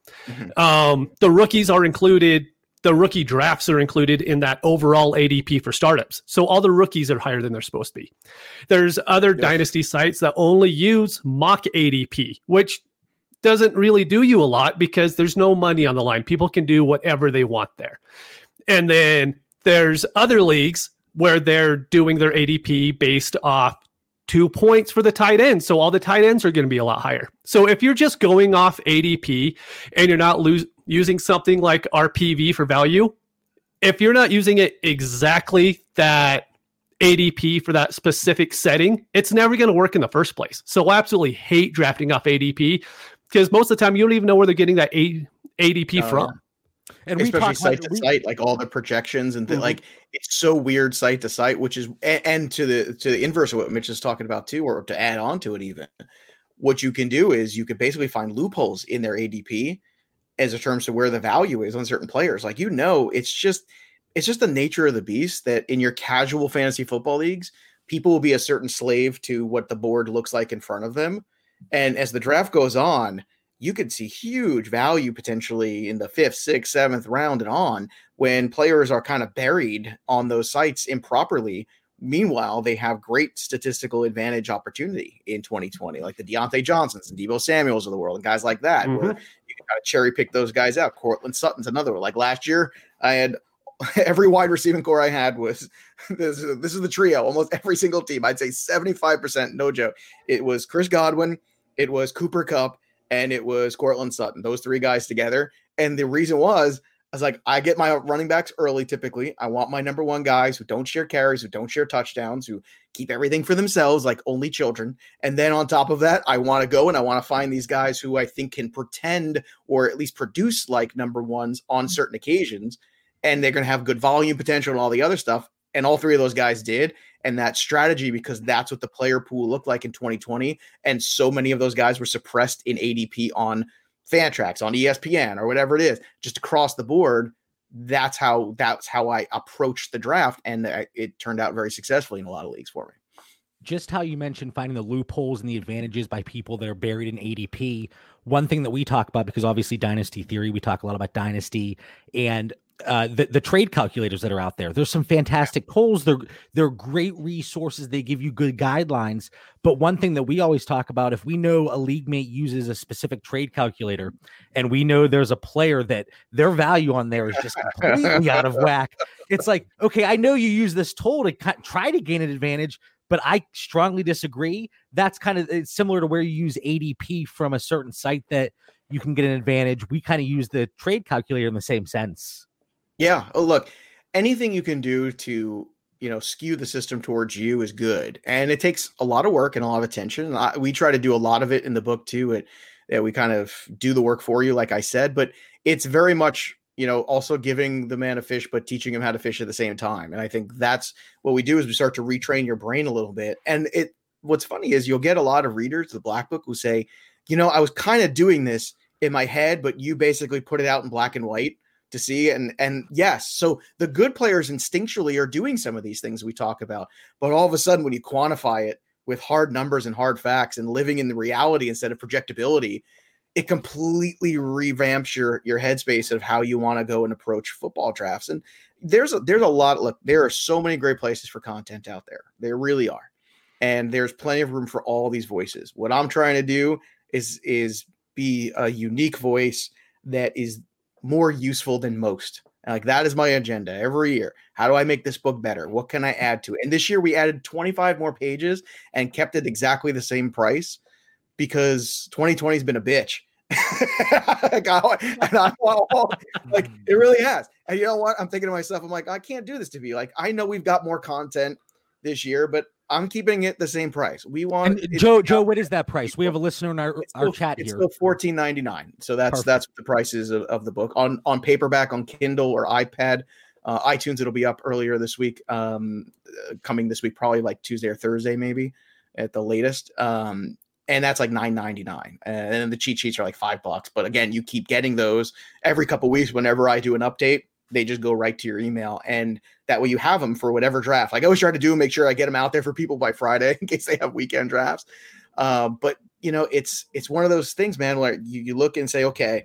um, the rookies are included. The rookie drafts are included in that overall ADP for startups. So all the rookies are higher than they're supposed to be. There's other dynasty sites that only use mock ADP, which doesn't really do you a lot because there's no money on the line. People can do whatever they want there. And then there's other leagues where they're doing their ADP based off two points for the tight end. So all the tight ends are going to be a lot higher. So if you're just going off ADP and you're not lose, using something like RPV for value, if you're not using it exactly that ADP for that specific setting, it's never going to work in the first place. So I absolutely hate drafting off ADP because most of the time you don't even know where they're getting that A- ADP Oh, from. and we especially site about to we- site, like all the projections and th- Mhm. like it's so weird site to site, which is and, and to the to the inverse of what Mitch is talking about too, or to add on to it even. What you can do is you could basically find loopholes in their ADP as a terms to where the value is on certain players. Like you know, it's just it's just the nature of the beast that in your casual fantasy football leagues, people will be a certain slave to what the board looks like in front of them. And as the draft goes on, you could see huge value potentially in the fifth, sixth, seventh round and on when players are kind of buried on those sites improperly. Meanwhile, they have great statistical advantage opportunity in 2020, like the Diontae Johnsons and Deebo Samuels of the world and guys like that, where mm-hmm. Kind of cherry pick those guys out. Courtland Sutton's another one. Like last year, I had *laughs* every wide receiving core I had was *laughs* this, is- this is the trio. Almost every single team, I'd say 75%, no joke. It was Chris Godwin, it was Cooper Kupp, and it was Courtland Sutton. Those three guys together. And the reason was, I was like, I get my running backs early typically. I want my number one guys who don't share carries, who don't share touchdowns, who keep everything for themselves, like only children. And then on top of that, I want to go and I want to find these guys who I think can pretend or at least produce like number ones on mm. certain occasions. And they're going to have good volume potential and all the other stuff. And all three of those guys did. And that strategy, because that's what the player pool looked like in 2020. And so many of those guys were suppressed in ADP on Fantrax, on ESPN, or whatever it is, just across the board. That's how that's how I approached the draft, and it turned out very successfully in a lot of leagues for me. just how you mentioned finding the loopholes and the advantages by people that are buried in ADP. One thing that we talk about, because obviously Dynasty Theory, we talk a lot about Dynasty and uh, the, the trade calculators that are out there. There's some fantastic tools. They're they're great resources. They give you good guidelines. But one thing that we always talk about, if we know a league mate uses a specific trade calculator, and we know there's a player that their value on there is just completely out of whack, it's like, okay, I know you use this tool to try to gain an advantage, but I strongly disagree. That's kind of it's similar to where you use ADP from a certain site that you can get an advantage. We kind of use the trade calculator in the same sense. Yeah. Oh, look, anything you can do to you know skew the system towards you is good, and it takes a lot of work and a lot of attention. I, we try to do a lot of it in the book too. It that we kind of do the work for you, like I said, but it's very much you know also giving the man a fish but teaching him how to fish at the same time and i think that's what we do is we start to retrain your brain a little bit and it what's funny is you'll get a lot of readers the black book who say you know i was kind of doing this in my head but you basically put it out in black and white to see and and yes so the good players instinctually are doing some of these things we talk about but all of a sudden when you quantify it with hard numbers and hard facts and living in the reality instead of projectability it completely revamps your your headspace of how you want to go and approach football drafts. And there's a there's a lot look there are so many great places for content out there. There really are. And there's plenty of room for all these voices. What i'm trying to do is is be a unique voice that is more useful than most. Like that is my agenda every year. How do I make this book better? What can I add to it? And this year we added 25 more pages and kept it exactly the same price because 2020 has been a bitch. *laughs* like, like *laughs* it really has. And you know what? I'm thinking to myself, I'm like, I can't do this to be like, I know we've got more content this year, but I'm keeping it the same price. We want and Joe. Joe, what is that price? We have a listener in our, our chat it's here. It's still fourteen ninety nine. So that's Perfect. that's the prices of, of the book on on paperback, on Kindle or iPad. Uh, iTunes, it'll be up earlier this week. Um, uh, coming this week, probably like Tuesday or Thursday, maybe at the latest. Um, and that's like nine ninety nine. And then the cheat sheets are like five bucks. But again, you keep getting those every couple weeks. Whenever I do an update, they just go right to your email. And that way you have them for whatever draft. Like I always try to do, make sure I get them out there for people by Friday *laughs* in case they have weekend drafts. Uh, but you know, it's it's one of those things, man, where you, you look and say, okay,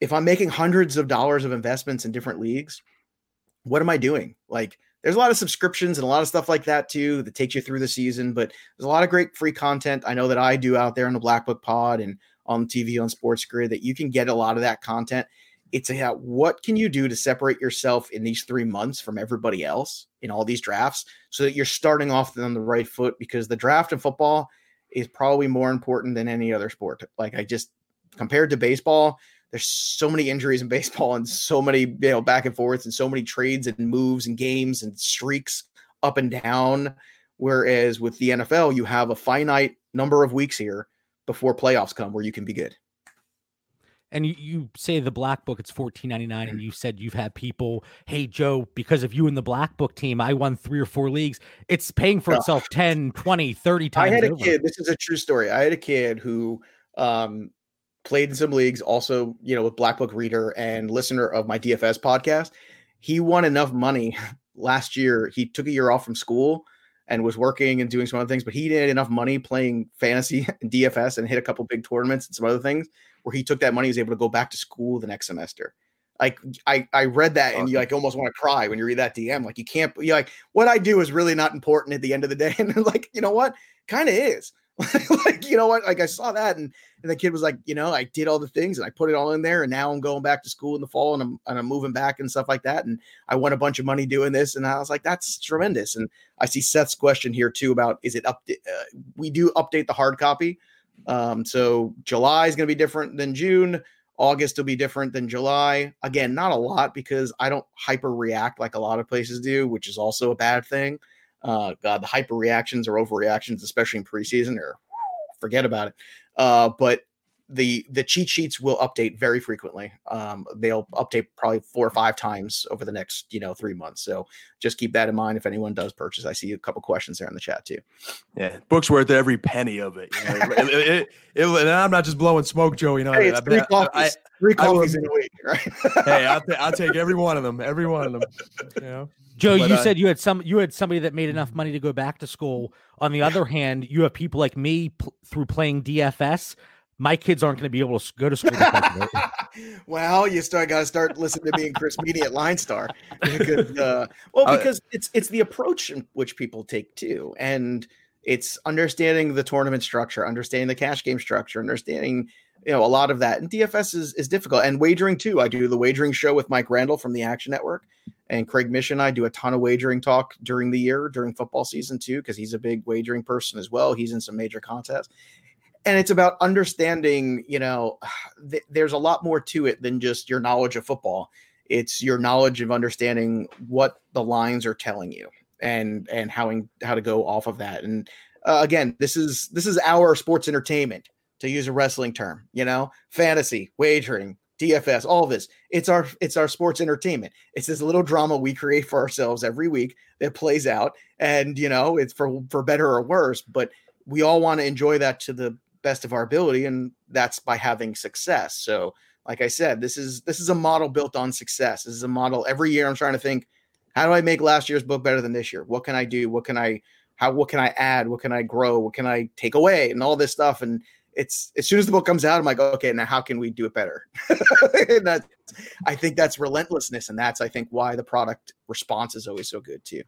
if I'm making hundreds of dollars of investments in different leagues, what am I doing? Like there's a lot of subscriptions and a lot of stuff like that too that takes you through the season, but there's a lot of great free content I know that I do out there on the Black Book Pod and on TV on Sports Grid that you can get a lot of that content it's a uh, what can you do to separate yourself in these three months from everybody else in all these drafts so that you're starting off on the right foot? Because the draft in football is probably more important than any other sport. Like i just compared to baseball there's so many injuries in baseball and so many you know back and forths and so many trades and moves and games and streaks up and down. Whereas with the nfl you have a finite number of weeks here before playoffs come where you can be good and you, you say the black book it's fourteen ninety nine, and mm. you said you've had people, hey Joe, because of you and the black book team, I won three or four leagues. It's paying for itself 10, 20, 30 times. I had a over. kid. This is a true story. I had a kid who um, played in some leagues, also you know with Black Book reader and listener of my DFS podcast. He won enough money *laughs* last year. He took a year off from school and was working and doing some other things, but he did enough money playing fantasy *laughs* and DFS and hit a couple big tournaments and some other things where he took that money, he was able to go back to school the next semester. Like I, I read that and you like almost want to cry when you read that DM. Like you can't, you like what I do is really not important at the end of the day. *laughs* And like, you know what? Kind of is. *laughs* like, you know what? Like I saw that and, and the kid was like, you know, I did all the things and I put it all in there and now I'm going back to school in the fall and I'm and I'm moving back and stuff like that. And I won a bunch of money doing this. And I was like, that's tremendous. And I see Seth's question here too about is it up? Uh, we do update the hard copy. Um, so July is going to be different than June. August will be different than July. Again, not a lot because I don't hyper react like a lot of places do, which is also a bad thing. Uh, God, the hyper reactions or overreactions, especially in preseason, or forget about it. Uh, but the the cheat sheets will update very frequently. Um, they'll update probably four or five times over the next you know three months. So just keep that in mind if anyone does purchase. I see a couple questions there in the chat too. Yeah, book's worth every penny of it. You know? it, it, it, and I'm not just blowing smoke, Joe. You know, hey, it's I, three I, coffees, I, three coffees in a week, right? *laughs* hey, I'll, t- I'll take every one of them, every one of them. You know. Joe, But, you uh, said you had some you had somebody that made enough money to go back to school. On the other hand, you have people like me pl- through playing DFS. My kids aren't going to be able to go to school. because of it. well, you start got to start listening to me and Chris Meaney at LineStar. Because, uh, *laughs* well, Uh, because it's it's the approach in which people take too, and it's understanding the tournament structure, understanding the cash game structure, understanding you know a lot of that. And DFS is is difficult, and wagering too. I do the wagering show with Mike Randall from the Action Network, and Craig Mish. I do a ton of wagering talk during the year during football season too, because he's a big wagering person as well. He's in some major contests and it's about understanding you know *sighs* th- there's a lot more to it than just your knowledge of football. It's your knowledge of understanding what the lines are telling you and and how in, how to go off of that. And uh, again this is this is our sports entertainment to use a wrestling term you know? Fantasy wagering dfs all this. It's our it's our sports entertainment. It's this little drama we create for ourselves every week that plays out and you know it's for for better or worse but we all want to enjoy that to the best of our ability and that's by having success. So like i said this is this is a model built on success. This is a model every year i'm trying to think how do i make last year's book better than this year? What can i do? What can i how what can i add? What can i grow? What can i take away? And all this stuff and it's as soon as the book comes out i'm like okay now how can we do it better? *laughs* And that's i think that's relentlessness and that's i think why the product response is always so good too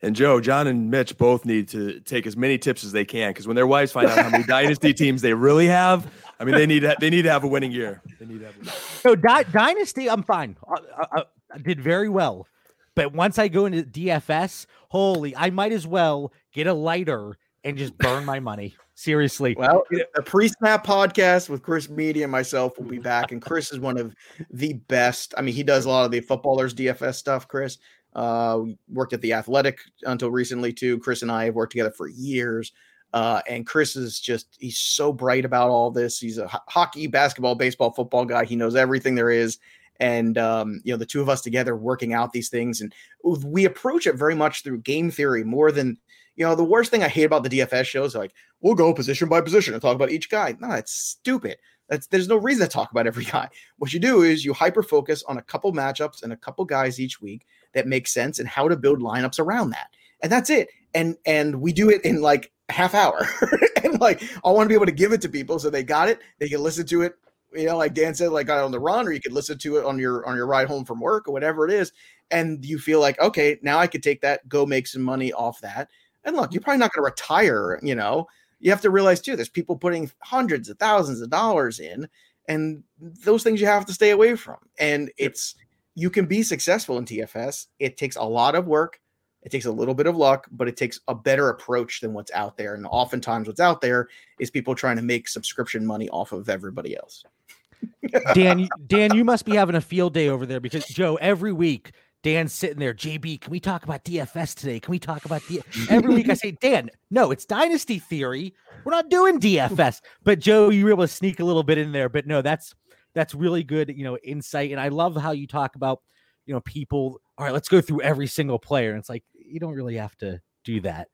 And Joe, John, and Mitch both need to take as many tips as they can because when their wives find out how many *laughs* dynasty teams they really have, I mean, they need to, they need to have a winning year. They need to have. A winning So Dy- Dynasty, I'm fine. I, I, I did very well, but once I go into DFS, holy, I might as well get a lighter and just burn my money. Seriously. Well, a pre-snap podcast with Chris Meaney and myself will be back, and Chris is one of the best. I mean, he does a lot of the footballers DFS stuff. Chris uh, worked at the Athletic until recently too. Chris and I have worked together for years, uh, and Chris is just—he's so bright about all this. He's a ho- hockey, basketball, baseball, football guy. He knows everything there is. And um, you know, the two of us together working out these things, and we approach it very much through game theory more than you know, the worst thing I hate about the DFS shows like we'll go position by position and talk about each guy. No, it's stupid. That's there's no reason to talk about every *laughs* guy. What you do is you hyper focus on a couple matchups and a couple guys each week that make sense and how to build lineups around that. And that's it. And and we do it in like a half hour. *laughs* and like I want to be able to give it to people so they got it. They can listen to it, you know, like Dan said, like on the run, or you could listen to it on your on your ride home from work or whatever it is. And you feel like, okay, now I could take that, go make some money off that. And look, you're probably not going to retire, you know. You have to realize too, there's people putting hundreds of thousands of dollars in, and those things you have to stay away from. And it's you can be successful in DFS. It takes a lot of work. It takes a little bit of luck, but it takes a better approach than what's out there. And oftentimes, what's out there is people trying to make subscription money off of everybody else. *laughs* Dan, Dan, you must be having a field day over there because Joe, every week Dan's sitting there. JB, can we talk about DFS today? Can we talk about D? Every week I say, Dan, no, it's Dynasty Theory. We're not doing DFS. But Joe, you were able to sneak a little bit in there. But no, that's that's really good, you know, insight. And I love how you talk about, you know, people. All right, let's go through every single player. And it's like you don't really have to do that.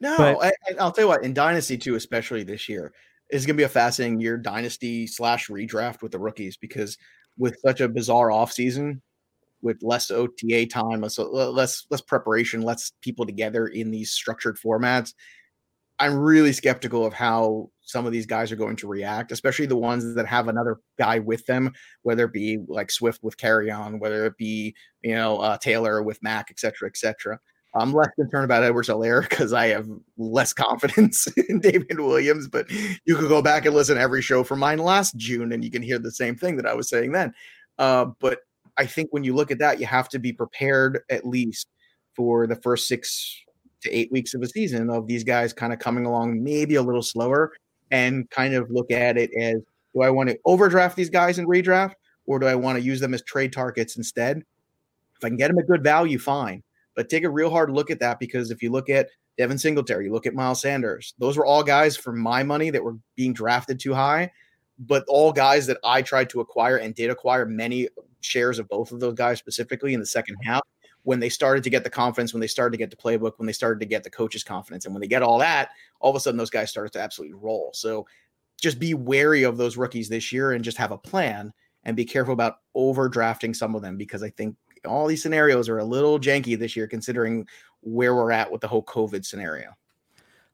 No, But- I, I'll tell you what, in Dynasty too, especially this year, is going to be a fascinating year, Dynasty slash redraft with the rookies because with such a bizarre offseason, with less OTA time, less less less preparation, less people together in these structured formats, I'm really skeptical of how some of these guys are going to react, especially the ones that have another guy with them, whether it be like Swift with Kerryon, whether it be you know uh, Taylor with Mack, et cetera, et cetera. I'm less concerned about Edwards-Helaire because I have less *laughs* confidence in David Williams. But you could go back and listen to every show from mine last June, and you can hear the same thing that I was saying then. Uh, but I think when you look at that, you have to be prepared at least for the first six to eight weeks of a season of these guys kind of coming along maybe a little slower and kind of look at it as do I want to overdraft these guys and redraft or do I want to use them as trade targets instead? If I can get them at good value, fine. But take a real hard look at that because if you look at Devin Singletary, you look at Miles Sanders, those were all guys for my money that were being drafted too high. but all guys that I tried to acquire and did acquire many shares of both of those guys specifically in the second half when they started to get the confidence, when they started to get the playbook, when they started to get the coach's confidence. And when they get all that, all of a sudden those guys started to absolutely roll. So just be wary of those rookies this year and just have a plan and be careful about overdrafting some of them because I think all these scenarios are a little janky this year considering where we're at with the whole COVID scenario.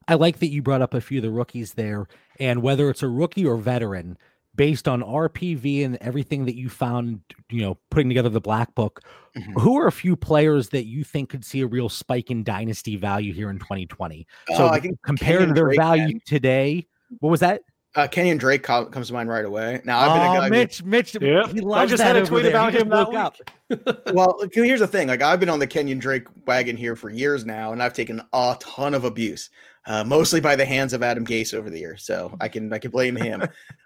I like that you brought up a few of the rookies there, and whether it's a rookie or veteran, based on RPV and everything that you found, you know, putting together the black book, mm-hmm. who are a few players that you think could see a real spike in dynasty value here in 2020? So uh, compare their Drake value can. today. What was that? Uh, Kenyon Drake comes to mind right away. Now I've been oh, a guy. Mitch, who, Mitch, yeah. he loves I just had a tweet there. about him that week. *laughs* well, here's the thing. Like I've been on the Kenyon Drake wagon here for years now, and I've taken a ton of abuse, uh, mostly by the hands of Adam Gase over the years. So I can I can blame him.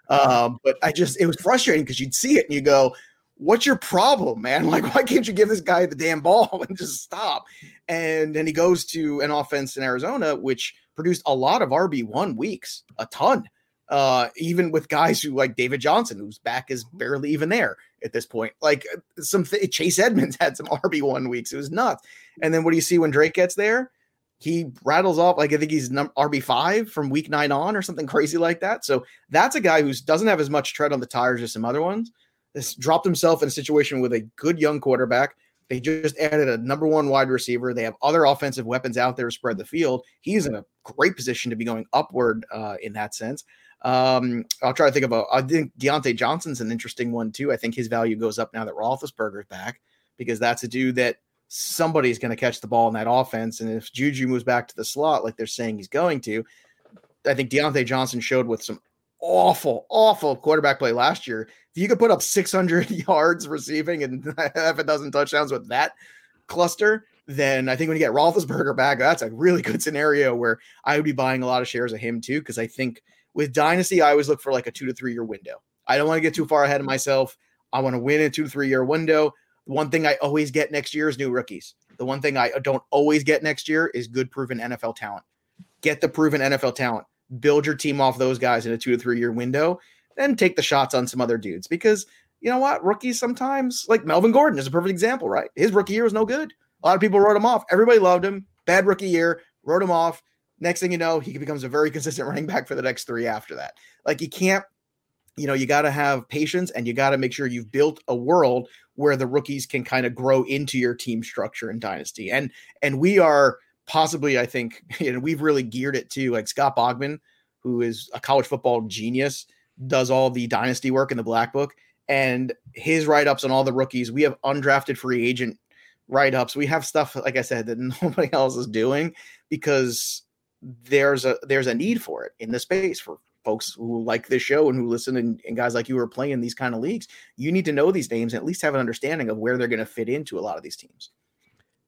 um, but I just it was frustrating because you'd see it and you go, "What's your problem, man? *laughs* Like why can't you give this guy the damn ball *laughs* and just stop?" And then he goes to an offense in Arizona, which produced a lot of RB one weeks, a ton uh, even with guys who like David Johnson, whose back is barely even there at this point. Like some th- Chase Edmonds *laughs* had some RB one weeks. It was nuts. And then what do you see when Drake gets there? He rattles off like I think he's num- RB five from week nine on or something crazy like that. So that's a guy who doesn't have as much tread on the tires as some other ones. This dropped himself in a situation with a good young quarterback. They just added a number one wide receiver. They have other offensive weapons out there to spread the field. He's in a great position to be going upward uh, in that sense. Um, I'll try to think about. I think Diontae Johnson's an interesting one too. I think his value goes up now that Roethlisberger's back because that's a dude that somebody's going to catch the ball in that offense. And if Juju moves back to the slot like they're saying he's going to, I think Diontae Johnson showed with some awful, awful quarterback play last year. If you could put up 600 *laughs* yards receiving and *laughs* half a dozen touchdowns with that cluster, then I think when you get Roethlisberger back, that's a really good scenario where I would be buying a lot of shares of him too. Because I think with Dynasty, I always look for like a two to three year window. I don't want to get too far ahead of myself. I want to win in a two to three year window. The one thing I always get next year is new rookies. The one thing I don't always get next year is good proven NFL talent. Get the proven NFL talent. Build your team off those guys in a two to three year window. Then take the shots on some other dudes because you know what? Rookies sometimes, like Melvin Gordon is a perfect example, right? His rookie year was no good. A lot of people wrote him off. Everybody loved him. Bad rookie year, wrote him off. Next thing you know, he becomes a very *laughs* consistent running back for the next three after that. Like you can't, you know, you got to have patience and you got to make sure you've built a world where the rookies can kind of grow into your team structure and dynasty. And and we are possibly, I think, *laughs* you know, we've really geared it to like Scott Bogman, who is a college football genius, does all the dynasty work in the black book. And his write-ups on all the rookies, we have undrafted free agent write-ups. We have stuff, like I said, that *laughs* nobody else is doing because there's a there's a need for it in the space for folks who like this show and who listen and, and guys like you are playing these kind of leagues you need to know these names and at least have an understanding of where they're going to fit into a lot of these teams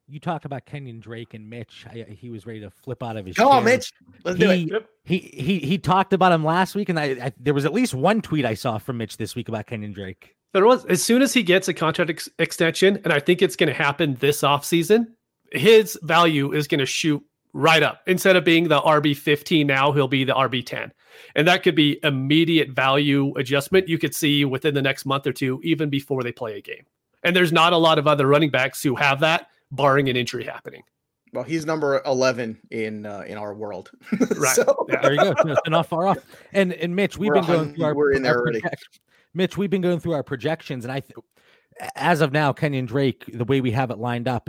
you talked about Kenyon Drake and Mitch. I, uh, he was ready to flip out of his. Come chair. on, Mitch. Let's he, do it. Yep. He he he talked about him last week, and I, I, there was at least one tweet I saw from Mitch this week about Kenyon Drake. There was as soon as he gets a contract ex- extension, and I think it's going to happen this offseason, his value is going to shoot right up. Instead of being the RB15 now, he'll be the RB10. And that could be immediate value adjustment you could see within the next month or two, even before they play a game. And there's not a lot of other running backs who have that, barring an injury happening. Well, he's number eleven in uh, in our world. *laughs* right. So. Yeah, there you go. It's not far off. And and Mitch, we've we're been going through our, we're in there already. Mitch, we've been going through our projections, and I, th- as of now, Kenyon Drake, the way we have it lined up,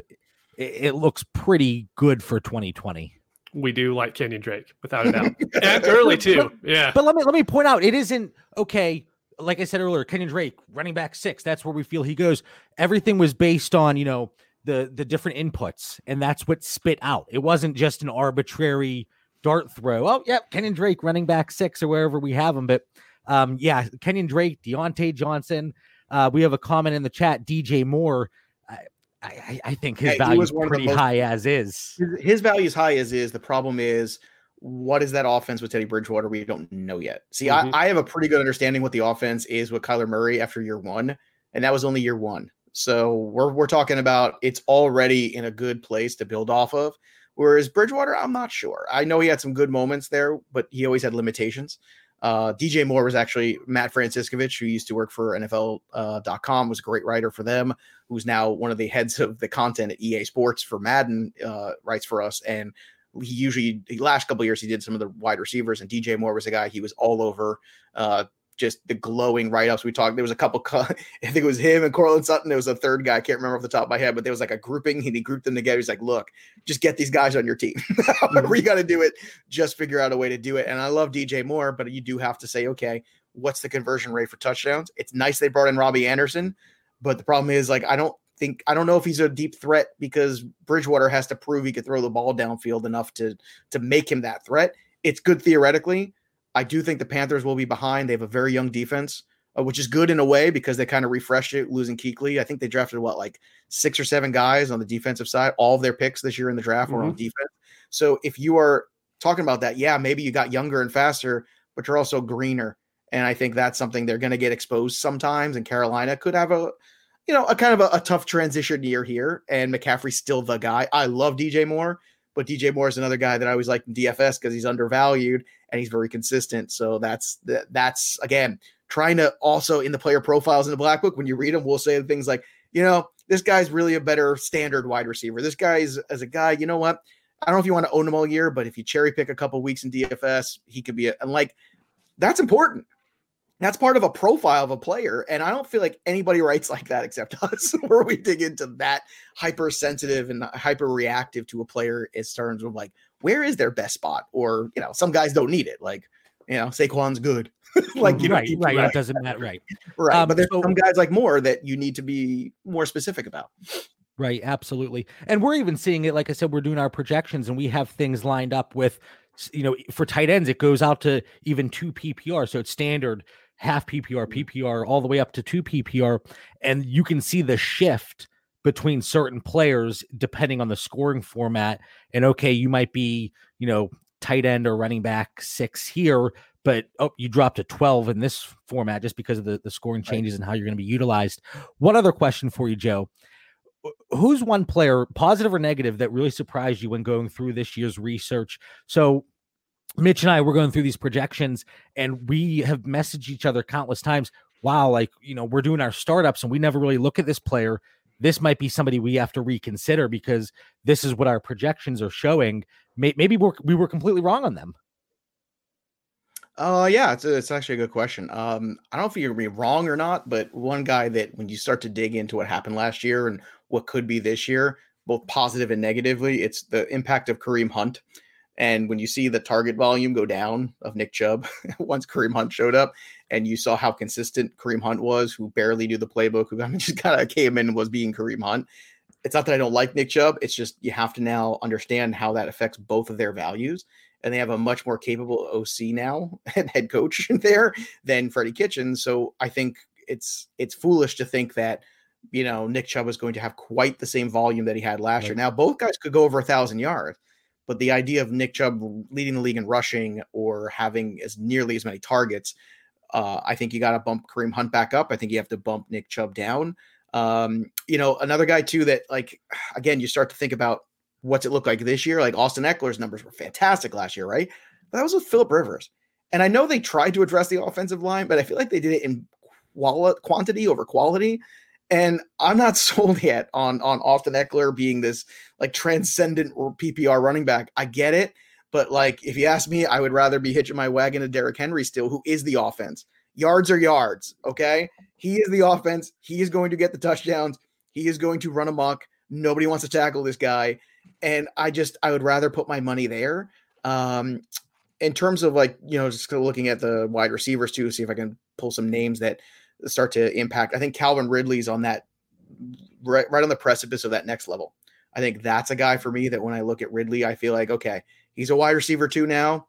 it, looks pretty good for 2020 we do like Kenyon Drake without a doubt, *laughs* and early too. Yeah, but let me let me point out, it isn't okay. Like I said earlier, Kenyon Drake, running back six. That's where we feel he goes. Everything was based on you know the the different inputs, and that's what spit out. It wasn't just an arbitrary dart throw. Oh, yeah, Kenyon Drake, running back six, or wherever we have him. But um, yeah, Kenyon Drake, Diontae Johnson. Uh, we have a comment in the chat. DJ Moore. I, I think his value is pretty most, high as is. His, his value is high as is. The problem is, what is that offense with Teddy Bridgewater? We don't know yet. See, mm-hmm. I, I have a pretty good understanding what the offense is with Kyler Murray after year one, and that was only year one. So we're we're talking about it's already in a good place to build off of. Whereas Bridgewater, I'm not sure. I know he had some good moments there, but he always had limitations. Uh, DJ Moore was actually Matt Franciscovich, who used to work for NFL.com, uh, was a great writer for them, who's now one of the heads of the content at EA Sports for Madden, uh, writes for us. And he usually, the last couple years, he did some of the wide receivers, and DJ Moore was a guy he was all over. Uh, just the glowing write ups we talked. There was a couple, *laughs* I think it was him and Courtland Sutton. There was a third guy, I can't remember off the top of my head, but there was like a grouping and he grouped them together. He's like, look, just get these guys on your team. *laughs* However, you mm-hmm. got to do it, just figure out a way to do it. And I love DJ Moore, but you do have to say, okay, what's the conversion rate for touchdowns? It's nice they brought in Robbie Anderson, but the problem is, like, I don't think, I don't know if he's a deep threat because Bridgewater has to prove he could throw the ball downfield enough to to make him that threat. It's good theoretically I do think the Panthers will be behind. They have a very young defense, uh, which is good in a way because they kind of refreshed it, losing Kuechly. I think they drafted what, like six or seven guys on the defensive side. All of their picks this year in the draft mm-hmm. were on mm-hmm. defense. So if you are talking about that, yeah, maybe you got younger and faster, but you're also greener. And I think that's something they're going to get exposed sometimes. And Carolina could have a, you know, a kind of a, a tough transition year here. And McCaffrey's still the guy. I love DJ Moore, but DJ Moore is another guy that I always like in DFS because he's undervalued and he's very consistent. So that's that's again trying to also in the player profiles in the black book when you read them, we'll say things like, you know, this guy's really a better standard wide receiver. This guy is as a guy, you know what? I don't know if you want to own him all year, but if you cherry pick a couple weeks in DFS, he could be a, and like that's important. That's part of a profile of a player. And I don't feel like anybody *laughs* writes like that except *laughs* us, where we dig into that hypersensitive and hyper reactive to a player in terms of like, where is their best spot? Or, you know, some guys don't need it. Like, you know, Saquon's good. *laughs* like, you right, right. It doesn't matter. Right. Right. Um, but there's so, some guys like more that you need to be more specific about. Right. Absolutely. And we're even seeing it. Like I said, we're doing our projections and we have things lined up with, you know, for tight ends, it goes out to even two PPR. So it's standard half PPR, mm-hmm. PPR, all the way up to two PPR. And you can see the shift between certain players depending on the scoring format. And okay, you might be, you know, tight end or running back six here, but oh, you dropped to 12 in this format just because of the, the scoring changes right. and how you're going to be utilized. One other question for you, Joe. Who's one player, positive or negative, that really surprised you when going through this year's research? So Mitch and I were going through these projections and we have messaged each other countless times. Wow, like, you know, we're doing our startups and we never really look at this player. This might be somebody we have to reconsider because this is what our projections are showing. Maybe we're, we were completely wrong on them. Uh, yeah, it's, it's actually a good question. Um, I don't know if you're gonna be wrong or not, but one guy that when you start to dig into what happened last year and what could be this year, both positive and negatively, it's the impact of Kareem Hunt. And when you see the target volume go down of Nick Chubb *laughs* once Kareem Hunt showed up, and you saw how consistent Kareem Hunt was, who barely knew the playbook, who I mean, just kind of *laughs* came in and was being Kareem Hunt. It's not that I don't like Nick Chubb. It's just you have to now understand how that affects both of their values. And they have a much more capable OC now *laughs* and head coach in there than Freddie Kitchens. So I think it's it's foolish to think that you know Nick Chubb is going to have quite the same volume that he had last right. year. Now both guys could go over a thousand yards but the idea of Nick Chubb leading the league in rushing or having as nearly as many targets, uh, I think you got to bump Kareem Hunt back up. I think you have to bump Nick Chubb down. Um, you know, another guy too that like again, you start to think about what's it look like this year. Like Austin Ekeler's numbers were fantastic last year, right? But that was with Philip Rivers. And I know they tried to address the offensive line, but I feel like they did it in quali- quantity over quality. And I'm not *laughs* sold yet on on Austin Ekeler being this like transcendent PPR running back. I get it, but like if you ask me, I would rather be hitching my wagon to Derrick Henry still, who is the offense. Yards are yards, okay? He is the offense. He is going to get the touchdowns. He is going to run amok. Nobody wants to tackle this guy, and I just I would rather put my money there. Um, in terms of like you know just looking at the wide receivers too, see if I can pull some names that start to impact. I think Calvin Ridley's on that right, right on the precipice of that next level. I think that's a guy for me that when I look at Ridley, I feel like, okay, he's a wide receiver too now.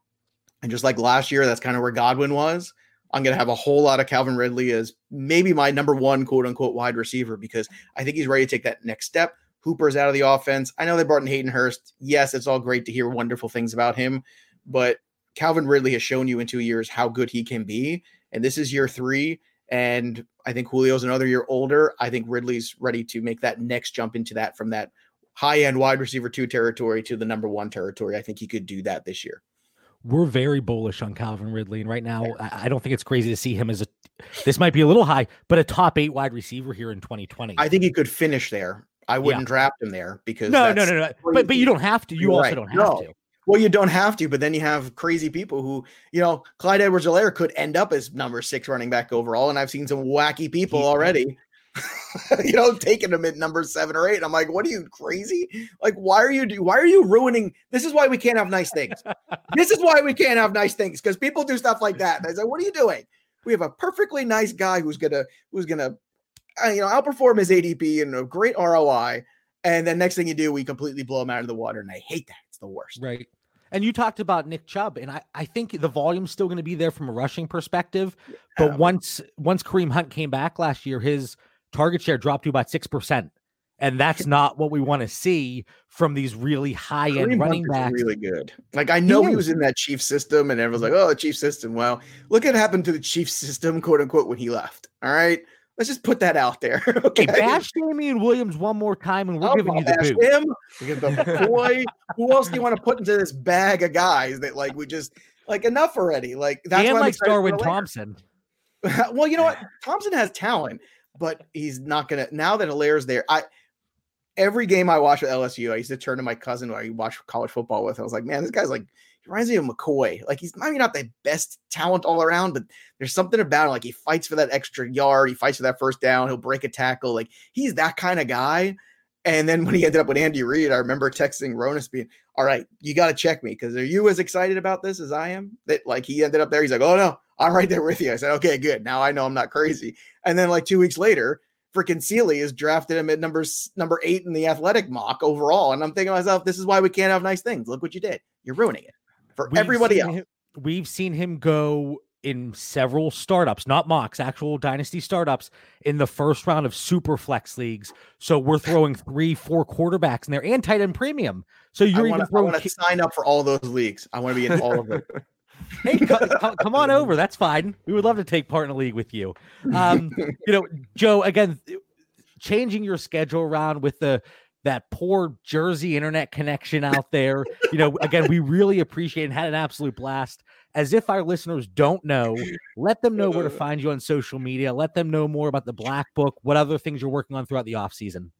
And just like last year, that's kind of where Godwin was. I'm going to have a whole lot of Calvin Ridley as maybe my number one quote unquote wide receiver because I think he's ready to take that next step. Hooper's out of the offense. I know they brought in Hayden Hurst. Yes, it's all great to hear wonderful things about him, but Calvin Ridley has shown you in two years how good he can be. And this is year three. And I think Julio's another year older. I think Ridley's ready to make that next jump into that from that high end wide receiver two territory to the number one territory. I think he could do that this year. we're very bullish on Calvin Ridley, and right now I, don't think it's crazy to see him as a. This might be a little high, but a top eight wide receiver here in 2020. I think he could finish there. I wouldn't yeah. draft him there because no, no, no, no. But but you don't have to. You You're also right. don't have no. to. Well, you don't have to, but then you have crazy people who, you know, Clyde Edwards-Helaire could end up as number six running back overall, and I've seen some wacky people already *laughs* you know, taking them at number seven or eight. I'm like, what are you crazy? Like, why are you do why are you ruining this is why we can't have nice things. this is why we can't have nice things because people do stuff like that. I said, what are you doing? We have a perfectly nice guy who's gonna who's gonna uh, you know outperform his ADP and a great ROI. And then next thing you do, we completely blow him out of the water. And I hate that. It's the worst. Right. And you talked about Nick Chubb, and I, I think the volume's still going to be there from a rushing perspective. But once once Kareem Hunt came back last year, his target share dropped to about 6%. And that's *laughs* not what we want to see from these really high end running backs. Really good. Like I know he, he was in that chief system, and everyone's like, "Oh, the chief system." Well, look what happened to the chief system, quote unquote, when he left. All right, let's just put that out there. *laughs* okay, hey, bash Damien Williams one more time, and we're I'll giving you the boot. Him. We get the *laughs* boy. Who else do you want to put into this bag of guys that like we just like enough already? Like that's and like Darwin Thompson. *laughs* well, you know what? Thompson has talent but he's not gonna now that Helaire's there. I every game I watch with LSU, I used to turn to my cousin who I watch college football with. I was like, man, this guy's like he reminds me of McCoy. Like he's maybe not the best talent all around, but there's something about him. Like he fights for that extra yard, he fights for that first down, he'll break a tackle. Like he's that kind of guy. And then when he ended up with Andy Reid, I remember texting Ronis being, All right, you got to check me because are you as excited about this as I am? That like he ended up there. He's like, Oh no, I'm right there with you. I said, okay, good. Now I know I'm not crazy. And then like two weeks later, freaking Sealy has drafted him at number number eight in the athletic mock overall. And I'm thinking to myself, this is why we can't have nice things. Look what you did. You're ruining it for we've everybody else. Him, we've seen him go in several startups, not mocks, actual dynasty startups in the first round of super flex leagues. So we're throwing three, four quarterbacks in there and tight end premium. So you're wanna, even throwing. I want to sign up for all those leagues. I want to be in all of them. *laughs* hey, come, come on over. That's fine. We would love to take part in a league with you. Um, *laughs* you know, Joe, again, changing your schedule around with the that poor Jersey internet connection out there. You know, again, we really appreciate and had an absolute blast. As if our listeners don't know, let them know where to *laughs* find you on social media. Let them know more about the Black Book, what other things you're working on throughout the off season.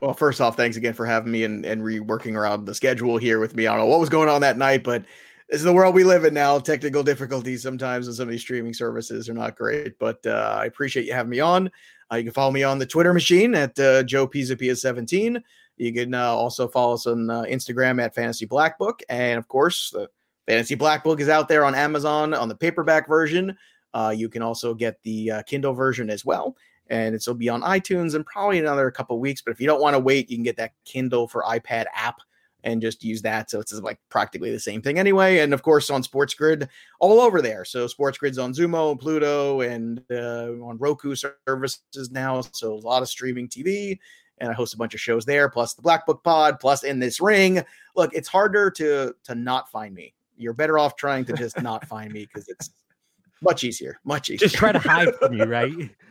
Well, first off, thanks again for having me and, and reworking around the schedule here with me. I don't know what was going on that night, but this is the world we live in now. Technical difficulties sometimes and some of these streaming services are not great, but uh, I appreciate you having me on. Uh, you can follow me on the Twitter machine at uh, Joe Pisapia 17. You can uh, also follow us on uh, Instagram at Fantasy Black Book. And of course, the Fantasy Black Book is out there on Amazon on the paperback version. Uh, you can also get the uh, Kindle version as well. And it'll be on iTunes in probably another couple weeks. But if you don't want to wait, you can get that Kindle for iPad app and just use that. So it's like practically the same thing anyway. And of course, on Sports Grid, all over there. So Sports Grid's on Xumo and Pluto and uh, on Roku services now. So a lot of streaming TV. And I host a bunch of shows there, plus the Black Book Pod, plus in this ring. Look, it's harder to to not find me. You're better off trying to just not find me because it's *laughs* much easier, much easier. Just try to hide from you, right? *laughs*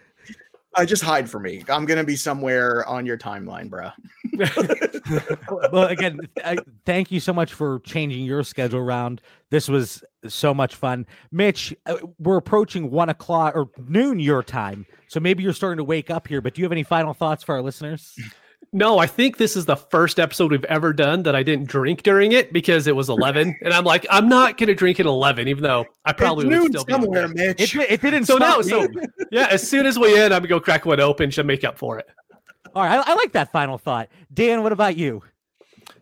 uh, just hide for me. I'm gonna be somewhere on your timeline, bro. *laughs* well, again, I, thank you so much for changing your schedule around. This was so much fun, Mitch. Uh, we're approaching one o'clock or noon your time, so maybe you're starting to wake up here. But do you have any final thoughts for our listeners? *laughs* No, I think this is the first episode we've ever done that I didn't drink during it because it was 11. and I'm like, I'm not going to drink at 11, even though I probably it's would still somewhere, be Mitch. It, it didn't so now, so *laughs* yeah, as soon as we end, I'm going to go crack one open to make up for it. All right. I, I like that final thought. Dan, what about you?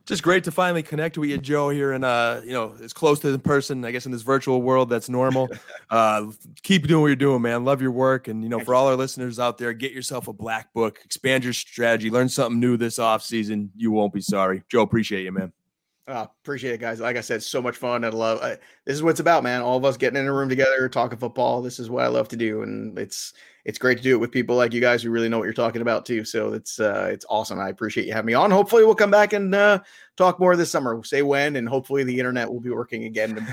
Just great to finally connect with you, Joe, here and uh, you know, as close to the person, I guess, in this virtual world that's normal. *laughs* Uh, keep doing what you're doing, man. Love your work. And you know, for all our listeners out there, get yourself a black book, expand your strategy, learn something new this off season. You won't be sorry. Joe, appreciate you, man. Oh, appreciate it, guys. Like I said, so much fun. I love I, this is what it's about, man. All of us getting in a room together, talking football. This is what I love to do, and it's it's great to do it with people like you guys who really know what you're talking about too. So it's uh, it's awesome. I appreciate you having me on. Hopefully, we'll come back and uh, talk more this summer. We'll say when, and hopefully the internet will be working again. *laughs*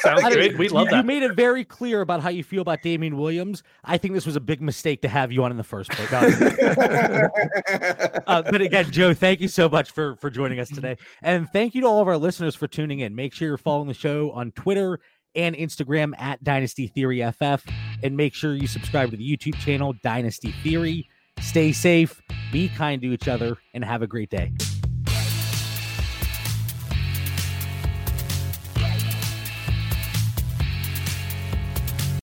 Sounds great. We love you, that. You made it very clear about how you feel about Damien Williams. I think this was a big mistake to have you on in the first place. *laughs* uh, but again, Joe, thank you so much for for joining us today, and thank you to all of our listeners for tuning in. Make sure you're following the show on Twitter and Instagram at Dynasty Theory FF, and make sure you subscribe to the YouTube channel Dynasty Theory. Stay safe, be kind to each other, and have a great day.